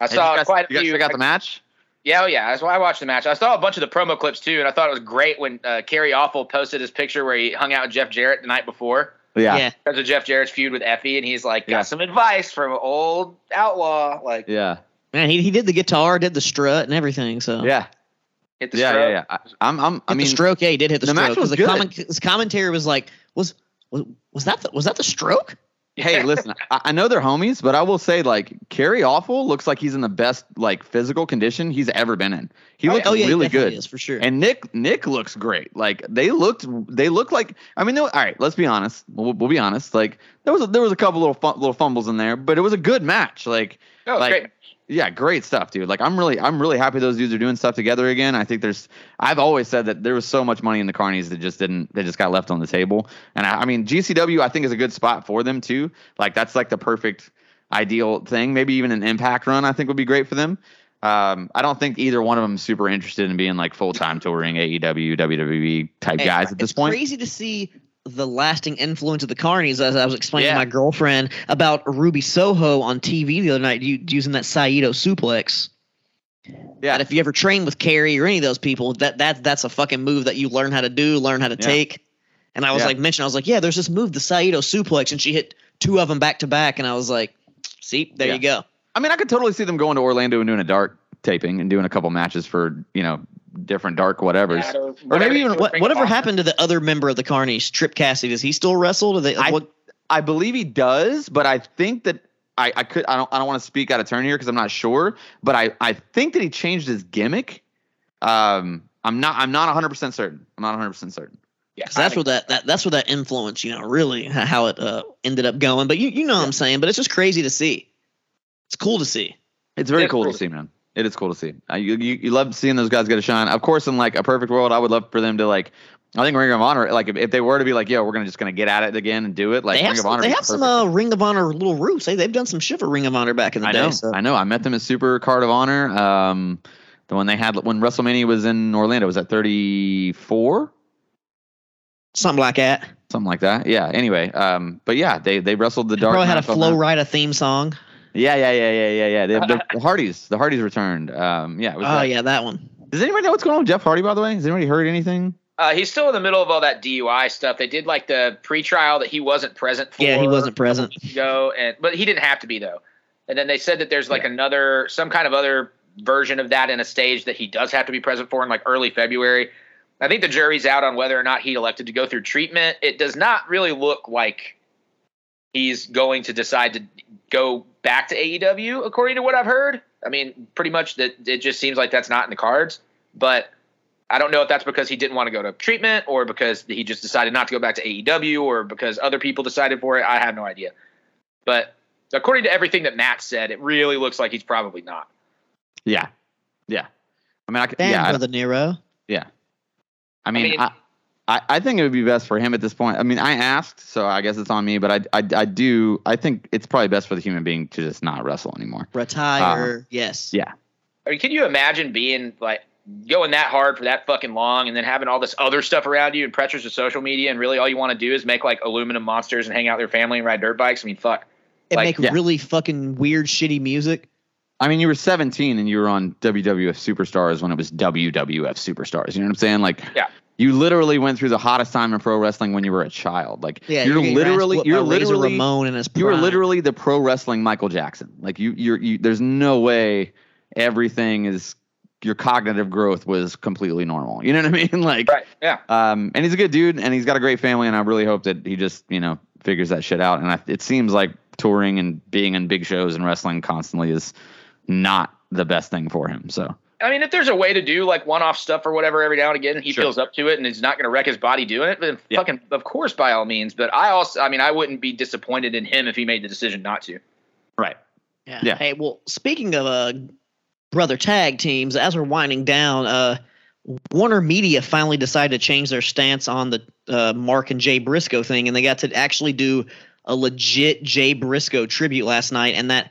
I saw guys, quite a few. You guys check out the match. Yeah, oh yeah, that's why I watched the match. I saw a bunch of the promo clips too, and I thought it was great when uh, Kerry Awful posted his picture where he hung out with Jeff Jarrett the night before. Yeah. yeah. Because of Jeff Jarrett's feud with Effy, and he's like, got yeah. some advice from old outlaw. Like, yeah. Man, he, he did the guitar, did the strut, and everything. So yeah, hit the yeah, stroke. yeah, yeah. I, am I'm, I hit mean, the stroke. Yeah, he did hit the, the stroke. Match was the good. Comment, his commentary was like, was was, was that the, was that the stroke? Hey, listen, I, I, know they're homies, but I will say like Kerry Awful looks like he's in the best like physical condition he's ever been in. He oh, looks oh, yeah, really good, is, for sure. And Nick Nick looks great. Like they looked, they look like. I mean, all right. Let's be honest. We'll, we'll be honest. Like there was a, there was a couple little little fumbles in there, but it was a good match. Like oh, like great yeah, great stuff, dude. Like I'm really I'm really happy those dudes are doing stuff together again. I think there's I've always said that there was so much money in the carnies that just didn't they just got left on the table. And I, I mean GCW I think is a good spot for them too. Like that's like the perfect ideal thing. Maybe even an impact run I think would be great for them. Um, I don't think either one of them super interested in being like full time touring AEW, WWE type guys at this point. Crazy to see the lasting influence of the carnies, as I was explaining yeah. to my girlfriend about Ruby Soho on TV the other night, using that Saito suplex. Yeah. And if you ever train with Kerry or any of those people, that that that's a fucking move that you learn how to do, learn how to yeah. take. And I was yeah. like, mentioning, I was like, yeah, there's this move, the Saito suplex, and she hit two of them back to back, and I was like, see, there you go. I mean, I could totally see them going to Orlando and doing a dark taping and doing a couple matches for you know different dark whatevers. Yeah, or, or maybe even what, whatever happened to the other member of the Carnies, Tripp Cassidy? Does he still wrestle? Do they? I, what? I believe he does, but I think that I, I could I don't I don't want to speak out of turn here because I'm not sure, but I I think that he changed his gimmick. Um, I'm not I'm not 100 percent certain. I'm not 100 percent certain. Yeah, that's where that, that that's where that influence, you know, really how it uh, ended up going. But you you know yeah. what I'm saying. But it's just crazy to see. It's cool to see. It's very cool, cool to see, man it is cool to see. Uh, you, you you love seeing those guys get a shine. Of course, in like a perfect world, I would love for them to like. I think Ring of Honor, like if, if they were to be like, yo, we're gonna just gonna get at it again and do it, like they Ring of Honor. They have some uh, Ring of Honor little roots. They they've done some shit for Ring of Honor back in the I day. Know, so. I know. I met them at Super Card of Honor. Um, the one they had when WrestleMania was in Orlando was at 34. Something like that. Something like that. Yeah. Anyway, um, but yeah, they they wrestled the dark. Probably had a Flo Rida theme song. Yeah, yeah, yeah, yeah, yeah, yeah. The, the, the Hardys, the Hardys returned. Um, yeah. oh that. yeah, that one. Does anybody know what's going on with Jeff Hardy? By the way, has anybody heard anything? Uh, he's still in the middle of all that DUI stuff. They did like the pre-trial that he wasn't present for. Yeah, he wasn't present. Ago, and but he didn't have to be though. And then they said that there's like yeah. another, some kind of other version of that in a stage that he does have to be present for in like early February. I think the jury's out on whether or not he elected to go through treatment. It does not really look like he's going to decide to go back to AEW, according to what I've heard. I mean, pretty much that it just seems like that's not in the cards. But I don't know if that's because he didn't want to go to treatment or because he just decided not to go back to AEW or because other people decided for it. I have no idea. But according to everything that Matt said, it really looks like he's probably not. Yeah. Yeah. I mean, I could, yeah, brother Nero. Yeah. I mean, I, mean I, I, I think it would be best for him at this point. I mean, I asked, so I guess it's on me, but I, I, I do. I think it's probably best for the human being to just not wrestle anymore. Retire. Uh, yes. Yeah. I mean, can you imagine being like going that hard for that fucking long, and then having all this other stuff around you and pressures of social media, and really all you want to do is make like aluminum monsters and hang out with your family and ride dirt bikes? I mean, fuck. And like, make yeah. really fucking weird, shitty music. I mean, you were 17 and you were on WWF Superstars when it was WWF Superstars. You know what I'm saying? Like, yeah you literally went through the hottest time in pro wrestling when you were a child. Like yeah, you're, you're literally you're literally Ramon in his prime. you're literally the pro wrestling Michael Jackson. Like you you're you, there's no way everything is your cognitive growth was completely normal. You know what I mean? Like right, yeah. Um, and he's a good dude, and he's got a great family, and I really hope that he just you know figures that shit out. And I, it seems like touring and being in big shows and wrestling constantly is not the best thing for him. So I mean, if there's a way to do like one-off stuff or whatever every now and again, he sure. feels up to it and he's not going to wreck his body doing it. Then yeah. fucking, of course, by all means. But I also, I mean, I wouldn't be disappointed in him if he made the decision not to. Right. Yeah. yeah. Hey, well, speaking of uh, brother tag teams, as we're winding down, uh, Warner Media finally decided to change their stance on the uh, Mark and Jay Briscoe thing, and they got to actually do a legit Jay Briscoe tribute last night, and that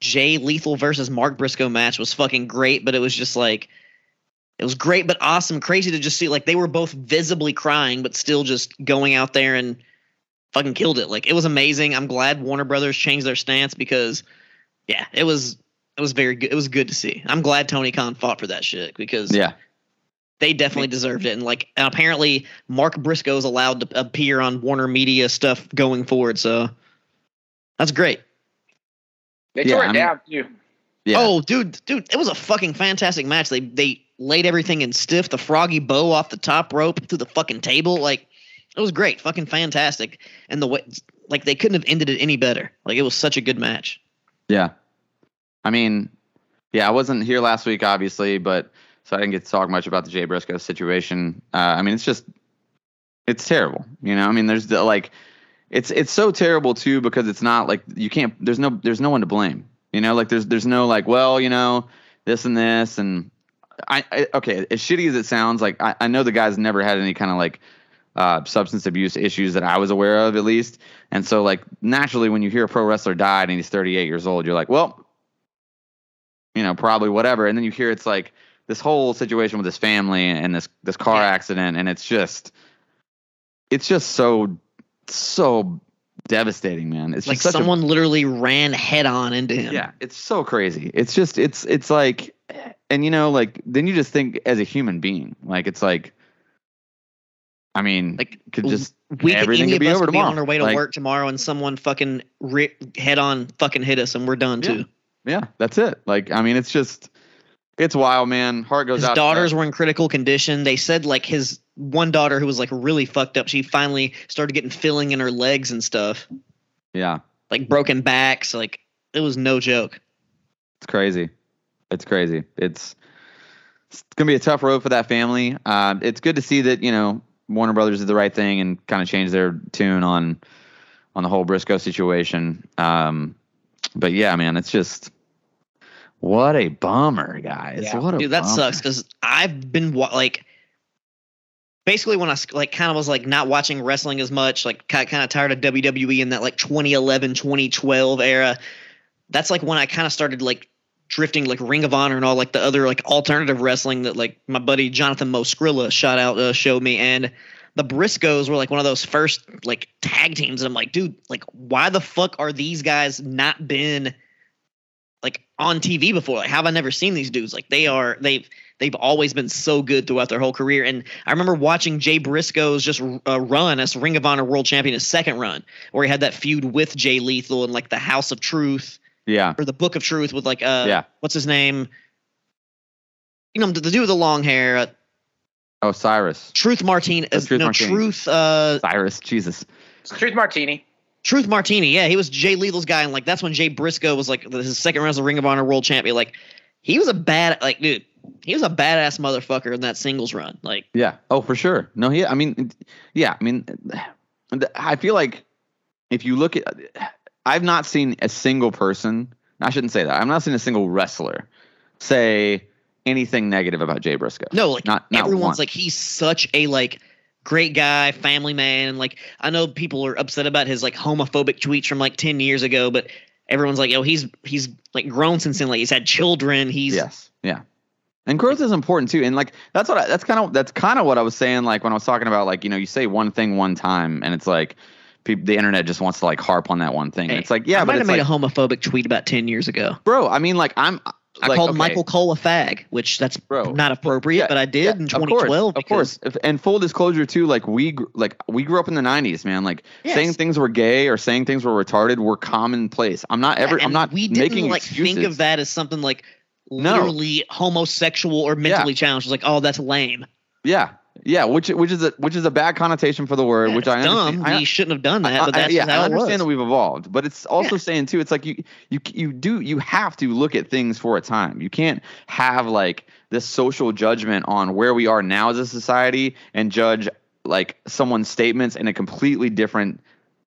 Jay Lethal versus Mark Briscoe match was fucking great, but it was just like it was great but awesome, crazy to just see like they were both visibly crying but still just going out there and fucking killed it. Like it was amazing. I'm glad Warner Brothers changed their stance because yeah, it was it was very good. It was good to see. I'm glad Tony Khan fought for that shit because yeah. they definitely deserved it. And like and apparently Mark Briscoe is allowed to appear on Warner Media stuff going forward. So that's great. They tore it down too. Yeah. Oh, dude, dude, it was a fucking fantastic match. They they laid everything in stiff, the froggy bow off the top rope to the fucking table. Like it was great, fucking fantastic. And the way like they couldn't have ended it any better. Like it was such a good match. Yeah. I mean, yeah, I wasn't here last week, obviously, but so I didn't get to talk much about the Jay Briscoe situation. Uh, I mean, it's just it's terrible. You know, I mean, there's the, like it's it's so terrible too because it's not like you can't. There's no there's no one to blame. You know, like there's there's no like well you know this and this and I, I okay as shitty as it sounds like I, I know the guy's never had any kind of like uh, substance abuse issues that I was aware of at least and so like naturally when you hear a pro wrestler died and he's 38 years old you're like well you know probably whatever and then you hear it's like this whole situation with his family and this this car yeah. accident, and it's just it's just so so devastating, man. It's like someone a, literally ran head on into him. Yeah, it's so crazy. It's just it's it's like, and you know, like then you just think as a human being, like it's like. I mean, like could just we everything could, could be over could tomorrow. Be on our way to like, work tomorrow, and someone fucking ri- head on fucking hit us, and we're done yeah. too. Yeah, that's it. Like, I mean, it's just it's wild, man. Heart goes his out. His daughters were in critical condition. They said like his one daughter who was like really fucked up. She finally started getting filling in her legs and stuff. Yeah. Like broken backs. Like it was no joke. It's crazy. It's crazy. It's it's gonna be a tough road for that family. Uh, it's good to see that you know Warner Brothers did the right thing and kind of changed their tune on on the whole Briscoe situation. Um, but yeah, man, it's just what a bummer, guys. Yeah. What a Dude, that bummer. sucks because I've been like, basically when I like kind of was like not watching wrestling as much, like kind of tired of WWE in that like 2011, 2012 era. That's like when I kind of started like drifting like Ring of Honor and all like the other like alternative wrestling that like my buddy Jonathan Mo shot out uh, showed me and the Briscoes were like one of those first like tag teams and I'm like dude like why the fuck are these guys not been like on TV before. Like, have I never seen these dudes? Like they are they've they've always been so good throughout their whole career. And I remember watching Jay Briscoe's just uh, run as Ring of Honor World Champion, his second run, where he had that feud with Jay Lethal and like the House of Truth, yeah, or the Book of Truth with like uh, yeah, what's his name? You know, the, the dude with the long hair. Uh, oh, Cyrus. Truth Martinez. Truth no, Martini. Truth. Uh, Cyrus. Jesus. Truth Martini. Truth Martini, yeah, he was Jay Lethal's guy, and like that's when Jay Briscoe was like his second round as a Ring of Honor World Champion. Like he was a bad, like dude, he was a badass motherfucker in that singles run. Like yeah, oh for sure. No, he, I mean, yeah, I mean, I feel like if you look at, I've not seen a single person. I shouldn't say that. I've not seen a single wrestler say anything negative about Jay Briscoe. No, like not, not everyone's once. like he's such a like great guy, family man. Like I know people are upset about his like homophobic tweets from like ten years ago, but everyone's like, oh, he's he's like grown since then. Like he's had children. He's yes, yeah. And growth is important too. And like that's what I, that's kind of that's kind of what I was saying. Like when I was talking about like you know you say one thing one time and it's like people, the internet just wants to like harp on that one thing. Hey, it's like yeah, I might have made like, a homophobic tweet about ten years ago, bro. I mean like I'm I called okay. Michael Cole a fag, which that's Bro, not appropriate, yeah, but I did yeah, in 2012. Of course, of course. and full disclosure too, like we like we grew up in the 90s, man. Like yes. saying things were gay or saying things were retarded were commonplace. I'm not ever. Yeah, I'm not. We didn't making like excuses. think of that as something like literally no. homosexual or mentally challenged. It's like, oh, that's lame. Yeah, yeah, which which is a which is a bad connotation for the word, yeah, which I dumb. I, we shouldn't have done that, but that's I, yeah, I understand that we've evolved, but it's also yeah. saying too. It's like you you you do you have to look at things for a time. You can't have like this social judgment on where we are now as a society and judge like someone's statements in a completely different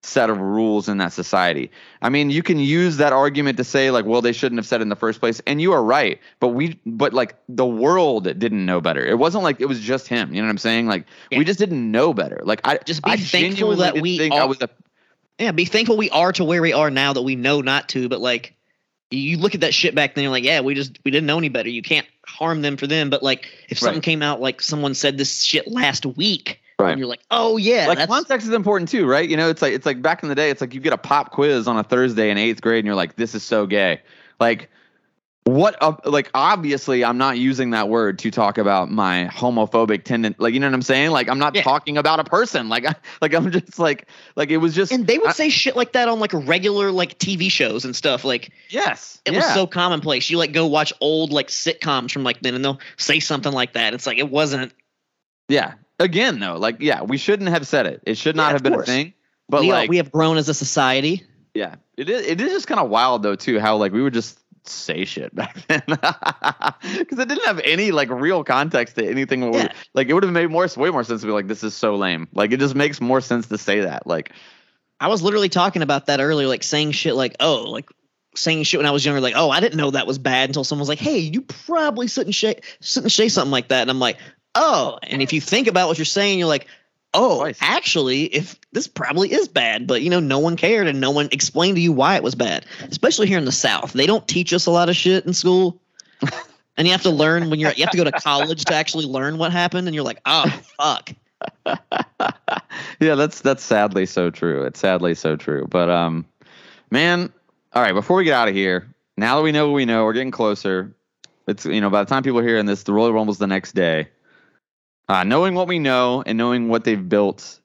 set of rules in that society. I mean, you can use that argument to say like, well, they shouldn't have said in the first place, and you are right. But we, but like the world didn't know better. It wasn't like it was just him. You know what I'm saying? Like yeah. we just didn't know better. Like I just be I thankful that we think are, I was a, yeah, be thankful we are to where we are now that we know not to. But like you look at that shit back then, you're like, yeah, we just we didn't know any better. You can't harm them for them. But like if something right. came out like someone said this shit last week Right. And you're like, oh yeah. Like context is important too, right? You know, it's like it's like back in the day, it's like you get a pop quiz on a Thursday in eighth grade, and you're like, this is so gay. Like, what uh, like obviously i'm not using that word to talk about my homophobic tendency like you know what i'm saying like i'm not yeah. talking about a person like I, like i'm just like like it was just and they would I, say shit like that on like regular like tv shows and stuff like yes it yeah. was so commonplace you like go watch old like sitcoms from like then and they'll say something like that it's like it wasn't yeah again though like yeah we shouldn't have said it it should not yeah, have been course. a thing but we, like we have grown as a society yeah it is it is just kind of wild though too how like we would just say shit back then because it didn't have any like real context to anything. Yeah. We, like it would have made more way more sense to be like, this is so lame. Like it just makes more sense to say that. Like I was literally talking about that earlier, like saying shit like, oh, like saying shit when I was younger, like, oh, I didn't know that was bad until someone was like, hey, you probably shouldn't say shouldn't say something like that. And I'm like, oh, and if you think about what you're saying, you're like, oh, Twice. actually, if this probably is bad, but you know, no one cared and no one explained to you why it was bad. Especially here in the South, they don't teach us a lot of shit in school, and you have to learn when you're you have to go to college to actually learn what happened, and you're like, oh fuck. yeah, that's that's sadly so true. It's sadly so true. But um, man, all right. Before we get out of here, now that we know what we know, we're getting closer. It's you know by the time people are hearing this, the Royal Rumble's the next day. Uh, knowing what we know and knowing what they've built,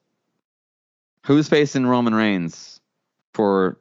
who's facing Roman Reigns for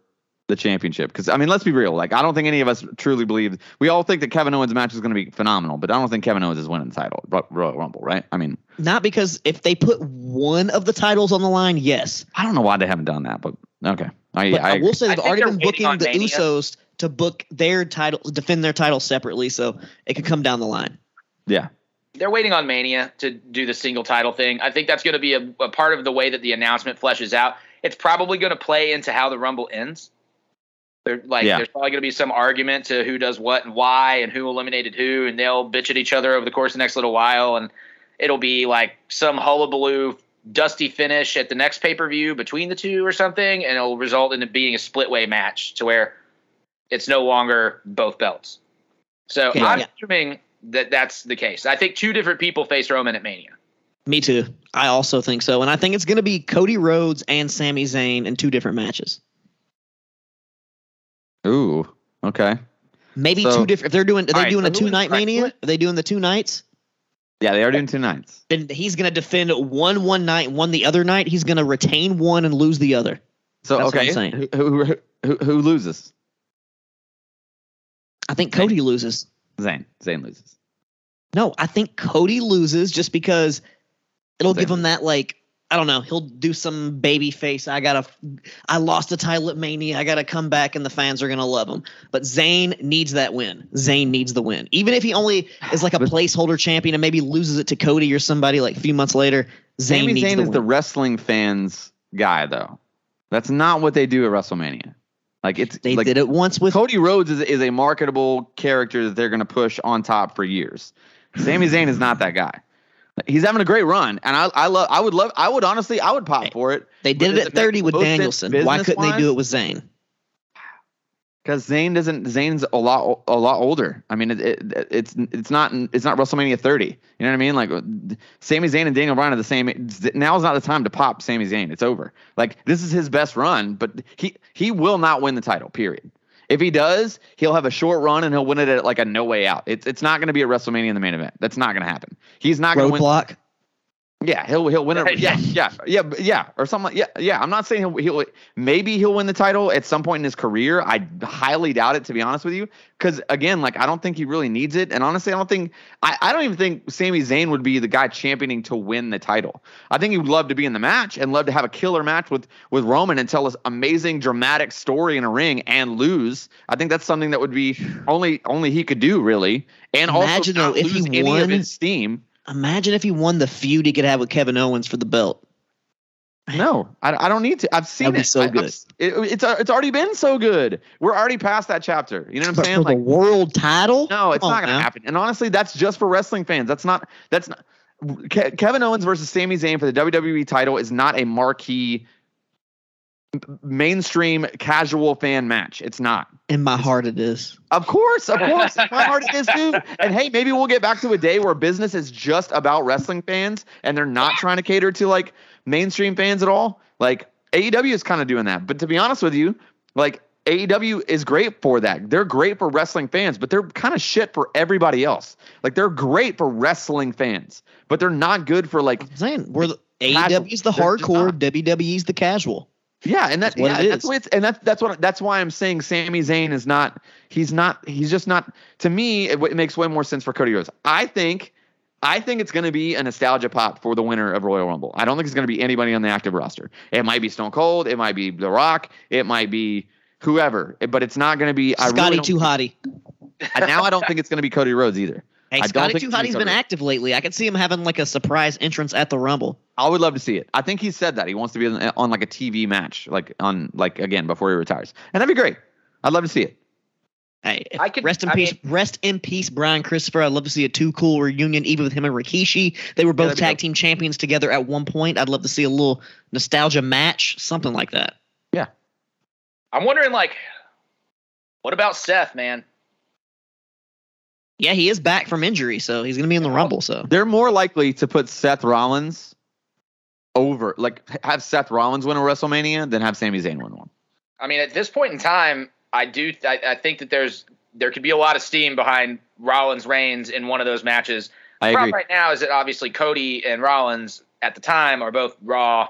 the championship? Because I mean, let's be real. Like, I don't think any of us truly believe. We all think that Kevin Owens' match is going to be phenomenal, but I don't think Kevin Owens is winning the title, Royal Rumble, right? I mean, not because if they put one of the titles on the line, yes. I don't know why they haven't done that, but okay. I, but I, I will say they've already been booking the Mania. Usos to book their title, defend their title separately, so it could come down the line. Yeah, they're waiting on Mania to do the single title thing. I think that's going to be a, a, part of the way that the announcement fleshes out. It's probably going to play into how the Rumble ends. They're like, yeah. there's probably going to be some argument to who does what and why and who eliminated who, and they'll bitch at each other over the course of the next little while, and it'll be like some hullabaloo, dusty finish at the next pay per view between the two or something, and it'll result in it being a split way match to where it's no longer both belts. So yeah, I'm yeah. assuming that that's the case. I think two different people face Roman at Mania. Me too. I also think so, and I think it's going to be Cody Rhodes and Sami Zayn in two different matches. Ooh, okay. Maybe so, two different. If they're doing, are they right, doing so a two night Mania? Are they doing the two nights? Yeah, they are doing two nights. And he's going to defend one one night, one the other night. He's going to retain one and lose the other. So That's okay, who, who, who, who loses? I think Cody loses. Zayn. Zayn loses. No, I think Cody loses just because it'll give him that like I don't know. He'll do some baby face. I gotta. I lost a title at Mania. I gotta come back, and the fans are gonna love him. But Zayn needs that win. Zayn needs the win, even if he only is like a placeholder champion and maybe loses it to Cody or somebody like a few months later. Zayn Sami Zayn the is win. the wrestling fans guy, though. That's not what they do at WrestleMania. Like it's they like, did it once with Cody Rhodes is, is a marketable character that they're going to push on top for years. Sami Zayn is not that guy. He's having a great run, and I I love I would love I would honestly I would pop for it. They did it at thirty with Danielson. Why couldn't they do it with Zayn? because Zayn doesn't. Zayn's a lot a lot older. I mean, it, it, it's it's not it's not WrestleMania 30. You know what I mean? Like Sami Zayn and Daniel Bryan are the same. Now is not the time to pop Sami Zayn. It's over. Like this is his best run, but he he will not win the title. Period. If he does, he'll have a short run and he'll win it at like a no way out. It's it's not going to be a WrestleMania in the main event. That's not going to happen. He's not going to win. Block. Yeah, he'll he'll win it. Yeah, yeah, yeah, yeah, or something. Like, yeah, yeah. I'm not saying he'll, he'll maybe he'll win the title at some point in his career. I highly doubt it, to be honest with you, because again, like I don't think he really needs it, and honestly, I don't think I, I don't even think Sami Zayn would be the guy championing to win the title. I think he would love to be in the match and love to have a killer match with with Roman and tell this amazing dramatic story in a ring and lose. I think that's something that would be only only he could do really, and Imagine also though, if he won, of his steam Imagine if he won the feud he could have with Kevin Owens for the belt. No, I, I don't need to. I've seen That'd it. so good. It, it's uh, it's already been so good. We're already past that chapter. You know what I'm saying? For like the world title? No, it's Come not going to happen. And honestly, that's just for wrestling fans. That's not. That's not. Ke- Kevin Owens versus Sami Zayn for the WWE title is not a marquee mainstream casual fan match. It's not. In my heart, it is. Of course, of course. In my heart, it is too. And hey, maybe we'll get back to a day where business is just about wrestling fans and they're not trying to cater to like mainstream fans at all. Like AEW is kind of doing that. But to be honest with you, like AEW is great for that. They're great for wrestling fans, but they're kind of shit for everybody else. Like they're great for wrestling fans, but they're not good for like. I'm saying we're the AEW's the hardcore, WWE's the casual. Yeah, and that's, yeah, that's why it's and that's that's what that's why I'm saying Sami Zayn is not he's not he's just not to me it, it makes way more sense for Cody Rhodes. I think I think it's going to be a nostalgia pop for the winner of Royal Rumble. I don't think it's going to be anybody on the active roster. It might be Stone Cold, it might be The Rock, it might be whoever, but it's not going to be Scotty really Too Hottie. Now I don't think it's going to be Cody Rhodes either. Hey, I Scotty Too Hottie's been active lately. I could see him having like a surprise entrance at the Rumble. I would love to see it. I think he said that he wants to be on, on like a TV match, like on like again before he retires, and that'd be great. I'd love to see it. Hey, I could rest in I peace. Mean, rest in peace, Brian Christopher. I'd love to see a Too Cool reunion, even with him and Rikishi. They were both yeah, tag team champions together at one point. I'd love to see a little nostalgia match, something like that. Yeah. I'm wondering, like, what about Seth, man? Yeah, he is back from injury, so he's going to be in the Rumble. So they're more likely to put Seth Rollins over, like, have Seth Rollins win a WrestleMania than have Sami Zayn win one. I mean, at this point in time, I do. I, I, think that there's there could be a lot of steam behind Rollins Reigns in one of those matches. The I problem agree. right now is that obviously Cody and Rollins at the time are both Raw.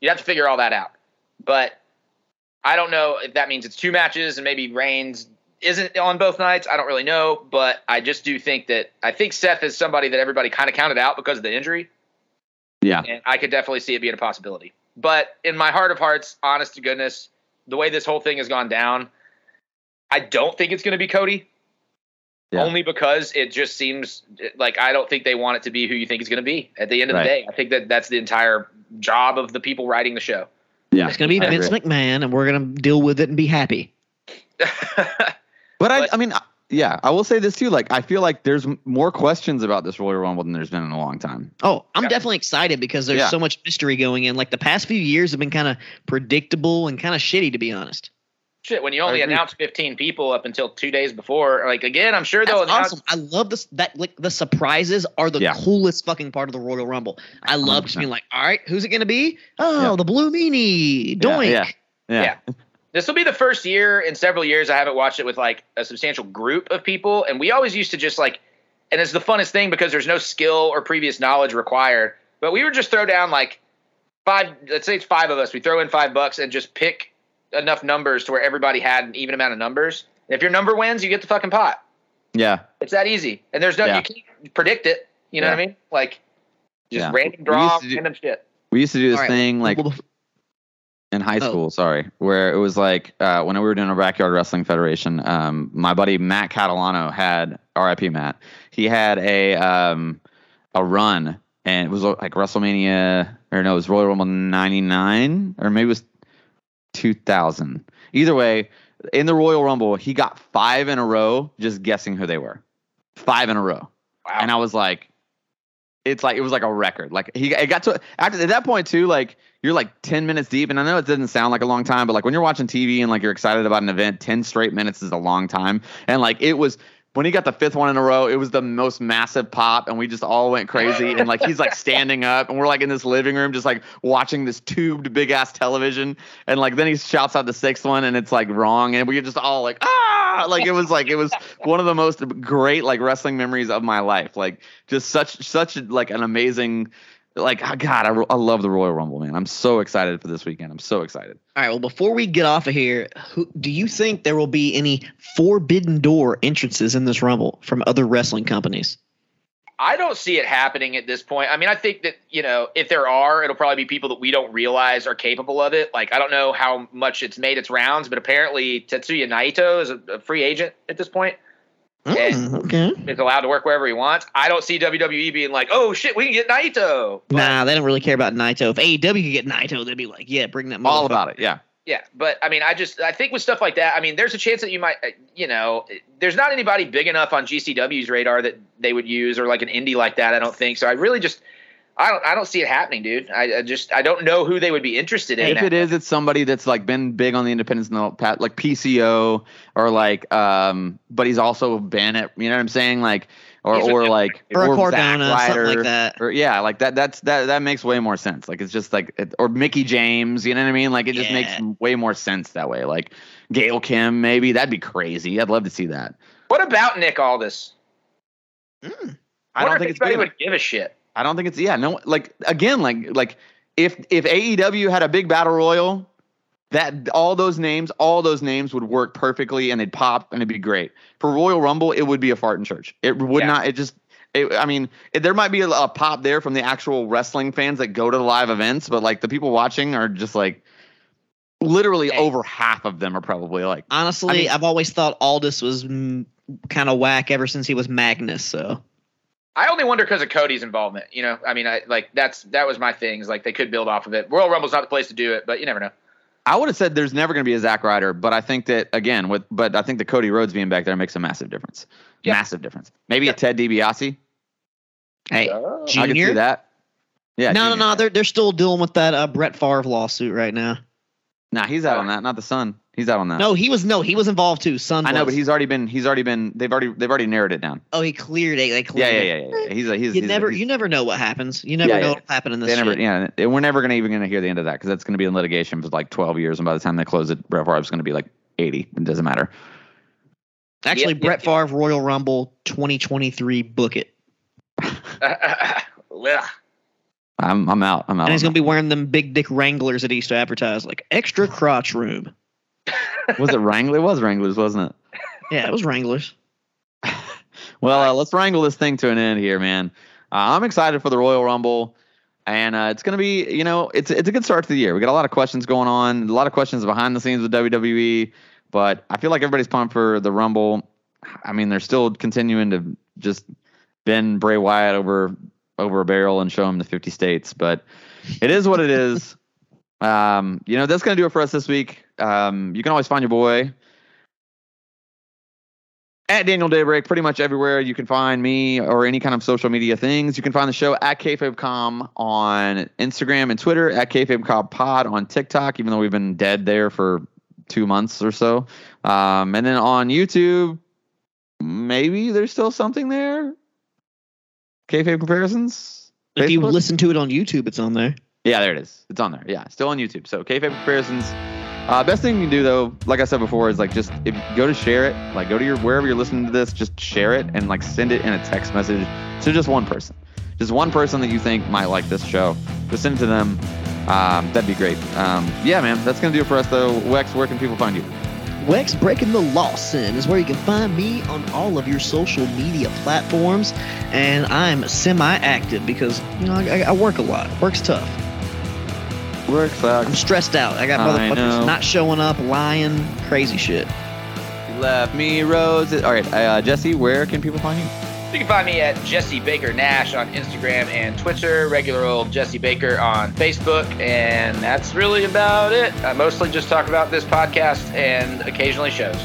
You have to figure all that out. But I don't know if that means it's two matches and maybe Reigns isn't on both nights. I don't really know, but I just do think that I think Seth is somebody that everybody kind of counted out because of the injury. Yeah, and I could definitely see it being a possibility. But in my heart of hearts, honest to goodness, the way this whole thing has gone down, I don't think it's going to be Cody. Yeah. Only because it just seems like I don't think they want it to be who you think it's going to be. At the end of right. the day, I think that that's the entire job of the people writing the show. Yeah, it's going to be I Vince agree. McMahon, and we're going to deal with it and be happy. but, but I, I mean, yeah, I will say this too. Like, I feel like there's more questions about this Royal Rumble than there's been in a long time. Oh, I'm yeah. definitely excited because there's yeah. so much mystery going in. Like the past few years have been kind of predictable and kind of shitty, to be honest shit when you only announce 15 people up until two days before like again i'm sure they'll That's awesome i love this that like the surprises are the yeah. coolest fucking part of the royal rumble i love 100%. just being like all right who's it gonna be oh yeah. the blue meanie doink yeah, yeah. Yeah. this will be the first year in several years i haven't watched it with like a substantial group of people and we always used to just like and it's the funnest thing because there's no skill or previous knowledge required but we would just throw down like five let's say it's five of us we throw in five bucks and just pick enough numbers to where everybody had an even amount of numbers. if your number wins, you get the fucking pot. Yeah. It's that easy. And there's no yeah. you can't predict it. You know yeah. what I mean? Like just yeah. random draw, do, random shit. We used to do this right. thing like in high oh. school, oh. sorry, where it was like uh, when we were doing a backyard wrestling federation, um, my buddy Matt Catalano had RIP Matt. He had a um, a run and it was like WrestleMania or no, it was Royal Rumble 99 or maybe it was 2000. Either way, in the Royal Rumble, he got five in a row just guessing who they were. Five in a row. Wow. And I was like, it's like it was like a record. Like he it got to after at that point too, like you're like 10 minutes deep. And I know it doesn't sound like a long time, but like when you're watching TV and like you're excited about an event, 10 straight minutes is a long time. And like it was when he got the fifth one in a row, it was the most massive pop, and we just all went crazy. And like he's like standing up, and we're like in this living room, just like watching this tubed big ass television. And like then he shouts out the sixth one, and it's like wrong, and we just all like ah, like it was like it was one of the most great like wrestling memories of my life. Like just such such like an amazing like ah, God, I, I love the Royal Rumble, man. I'm so excited for this weekend. I'm so excited. All right, well, before we get off of here, who, do you think there will be any forbidden door entrances in this Rumble from other wrestling companies? I don't see it happening at this point. I mean, I think that, you know, if there are, it'll probably be people that we don't realize are capable of it. Like, I don't know how much it's made its rounds, but apparently Tetsuya Naito is a, a free agent at this point. Mm, okay. Is allowed to work wherever he wants. I don't see WWE being like, oh shit, we can get Naito. But, nah, they don't really care about Naito. If AEW could get Naito, they'd be like, yeah, bring that. All about it, yeah. Yeah, but I mean, I just I think with stuff like that, I mean, there's a chance that you might, you know, there's not anybody big enough on GCW's radar that they would use or like an indie like that. I don't think so. I really just I don't I don't see it happening, dude. I, I, just I don't know who they would be interested in. If it is, it's somebody that's like been big on the independents in the past, like PCO or like um, but he's also been at you know what I'm saying, like or or like or, or Cardona, Ryder, something like that. Or yeah, like that. That's that. That makes way more sense. Like it's just like it, or Mickie James. You know what I mean? Like it just makes way more sense that way. Like Gail Kim, maybe that'd be crazy. I'd love to see that. What about Nick Aldis? Mm. I don't think anybody would give a shit. I don't think it's yeah no like again like like if if AEW had a big battle royal that all those names all those names would work perfectly and they'd pop and it'd be great for Royal Rumble it would be a fart in church it would yeah. not it just it, I mean it, there might be a, a pop there from the actual wrestling fans that go to the live events but like the people watching are just like literally hey. over half of them are probably like honestly I mean, I've always thought Aldis was mm, kind of whack ever since he was Magnus so I only wonder because of Cody's involvement. You know, I mean, I like that's that was my things. Like they could build off of it. Royal Rumble's not the place to do it, but you never know. I would have said there's never going to be a Zack Ryder, but I think that again, with but I think the Cody Rhodes being back there makes a massive difference. Yeah. Massive difference. Maybe yeah. a Ted DiBiase. Hey, oh. Junior. I can see that. Yeah. No, junior. no, no. They're they're still dealing with that uh, Brett Favre lawsuit right now. Nah, he's out on that. Not the son. He's out on that. No, he was no, he was involved too. Son. I know, was. but he's already been. He's already been. They've already. They've already narrowed it down. Oh, he cleared it. They cleared yeah, yeah, yeah, yeah. He's a. He's. You he's never. A, you never know what happens. You never yeah, know yeah. what'll happen in this. They never. Shit. Yeah, we're never gonna even gonna hear the end of that because that's gonna be in litigation for like twelve years, and by the time they close it, Brett Favre's gonna be like eighty. It doesn't matter. Actually, yep, Brett yep, Favre Royal Rumble 2023. Book it. I'm I'm out. I'm out. And he's gonna be wearing them big dick Wranglers that he used to advertise, like extra crotch room. Was it Wrangler? It was Wranglers, wasn't it? Yeah, it was Wranglers. well, uh, let's wrangle this thing to an end here, man. Uh, I'm excited for the Royal Rumble, and uh, it's gonna be, you know, it's it's a good start to the year. We got a lot of questions going on, a lot of questions behind the scenes with WWE, but I feel like everybody's pumped for the Rumble. I mean, they're still continuing to just bend Bray Wyatt over over a barrel and show him the 50 states. But it is what it is. Um, you know, that's going to do it for us this week. Um, you can always find your boy at Daniel Daybreak pretty much everywhere you can find me or any kind of social media things. You can find the show at KFABcom on Instagram and Twitter, at KFABcom Pod on TikTok, even though we've been dead there for two months or so. Um, and then on YouTube, maybe there's still something there. Kayfabe comparisons. If Facebook? you listen to it on YouTube, it's on there. Yeah, there it is. It's on there. Yeah, still on YouTube. So kayfabe comparisons. Uh, best thing you can do though, like I said before, is like just if go to share it, like go to your wherever you're listening to this, just share it and like send it in a text message to just one person, just one person that you think might like this show. Just send it to them. Um, that'd be great. Um, yeah, man, that's gonna do it for us though. Wex, where can people find you? Wex Breaking the Law Lawson is where you can find me on all of your social media platforms. And I'm semi active because, you know, I, I, work a lot. Work's tough. Work sucks. I'm stressed out. I got motherfuckers not showing up, lying, crazy shit. You left me roses. All right, uh, Jesse, where can people find you? You can find me at Jesse Baker Nash on Instagram and Twitter, regular old Jesse Baker on Facebook, and that's really about it. I mostly just talk about this podcast and occasionally shows.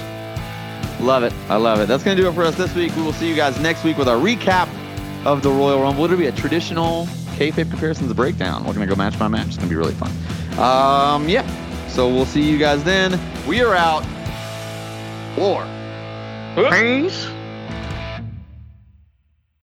Love it. I love it. That's going to do it for us this week. We will see you guys next week with our recap of the Royal Rumble. It'll be a traditional kayfabe comparisons breakdown. We're to go match by match. It's to be really fun. Um, yeah. So we'll see you guys then. We are out. War. Peace.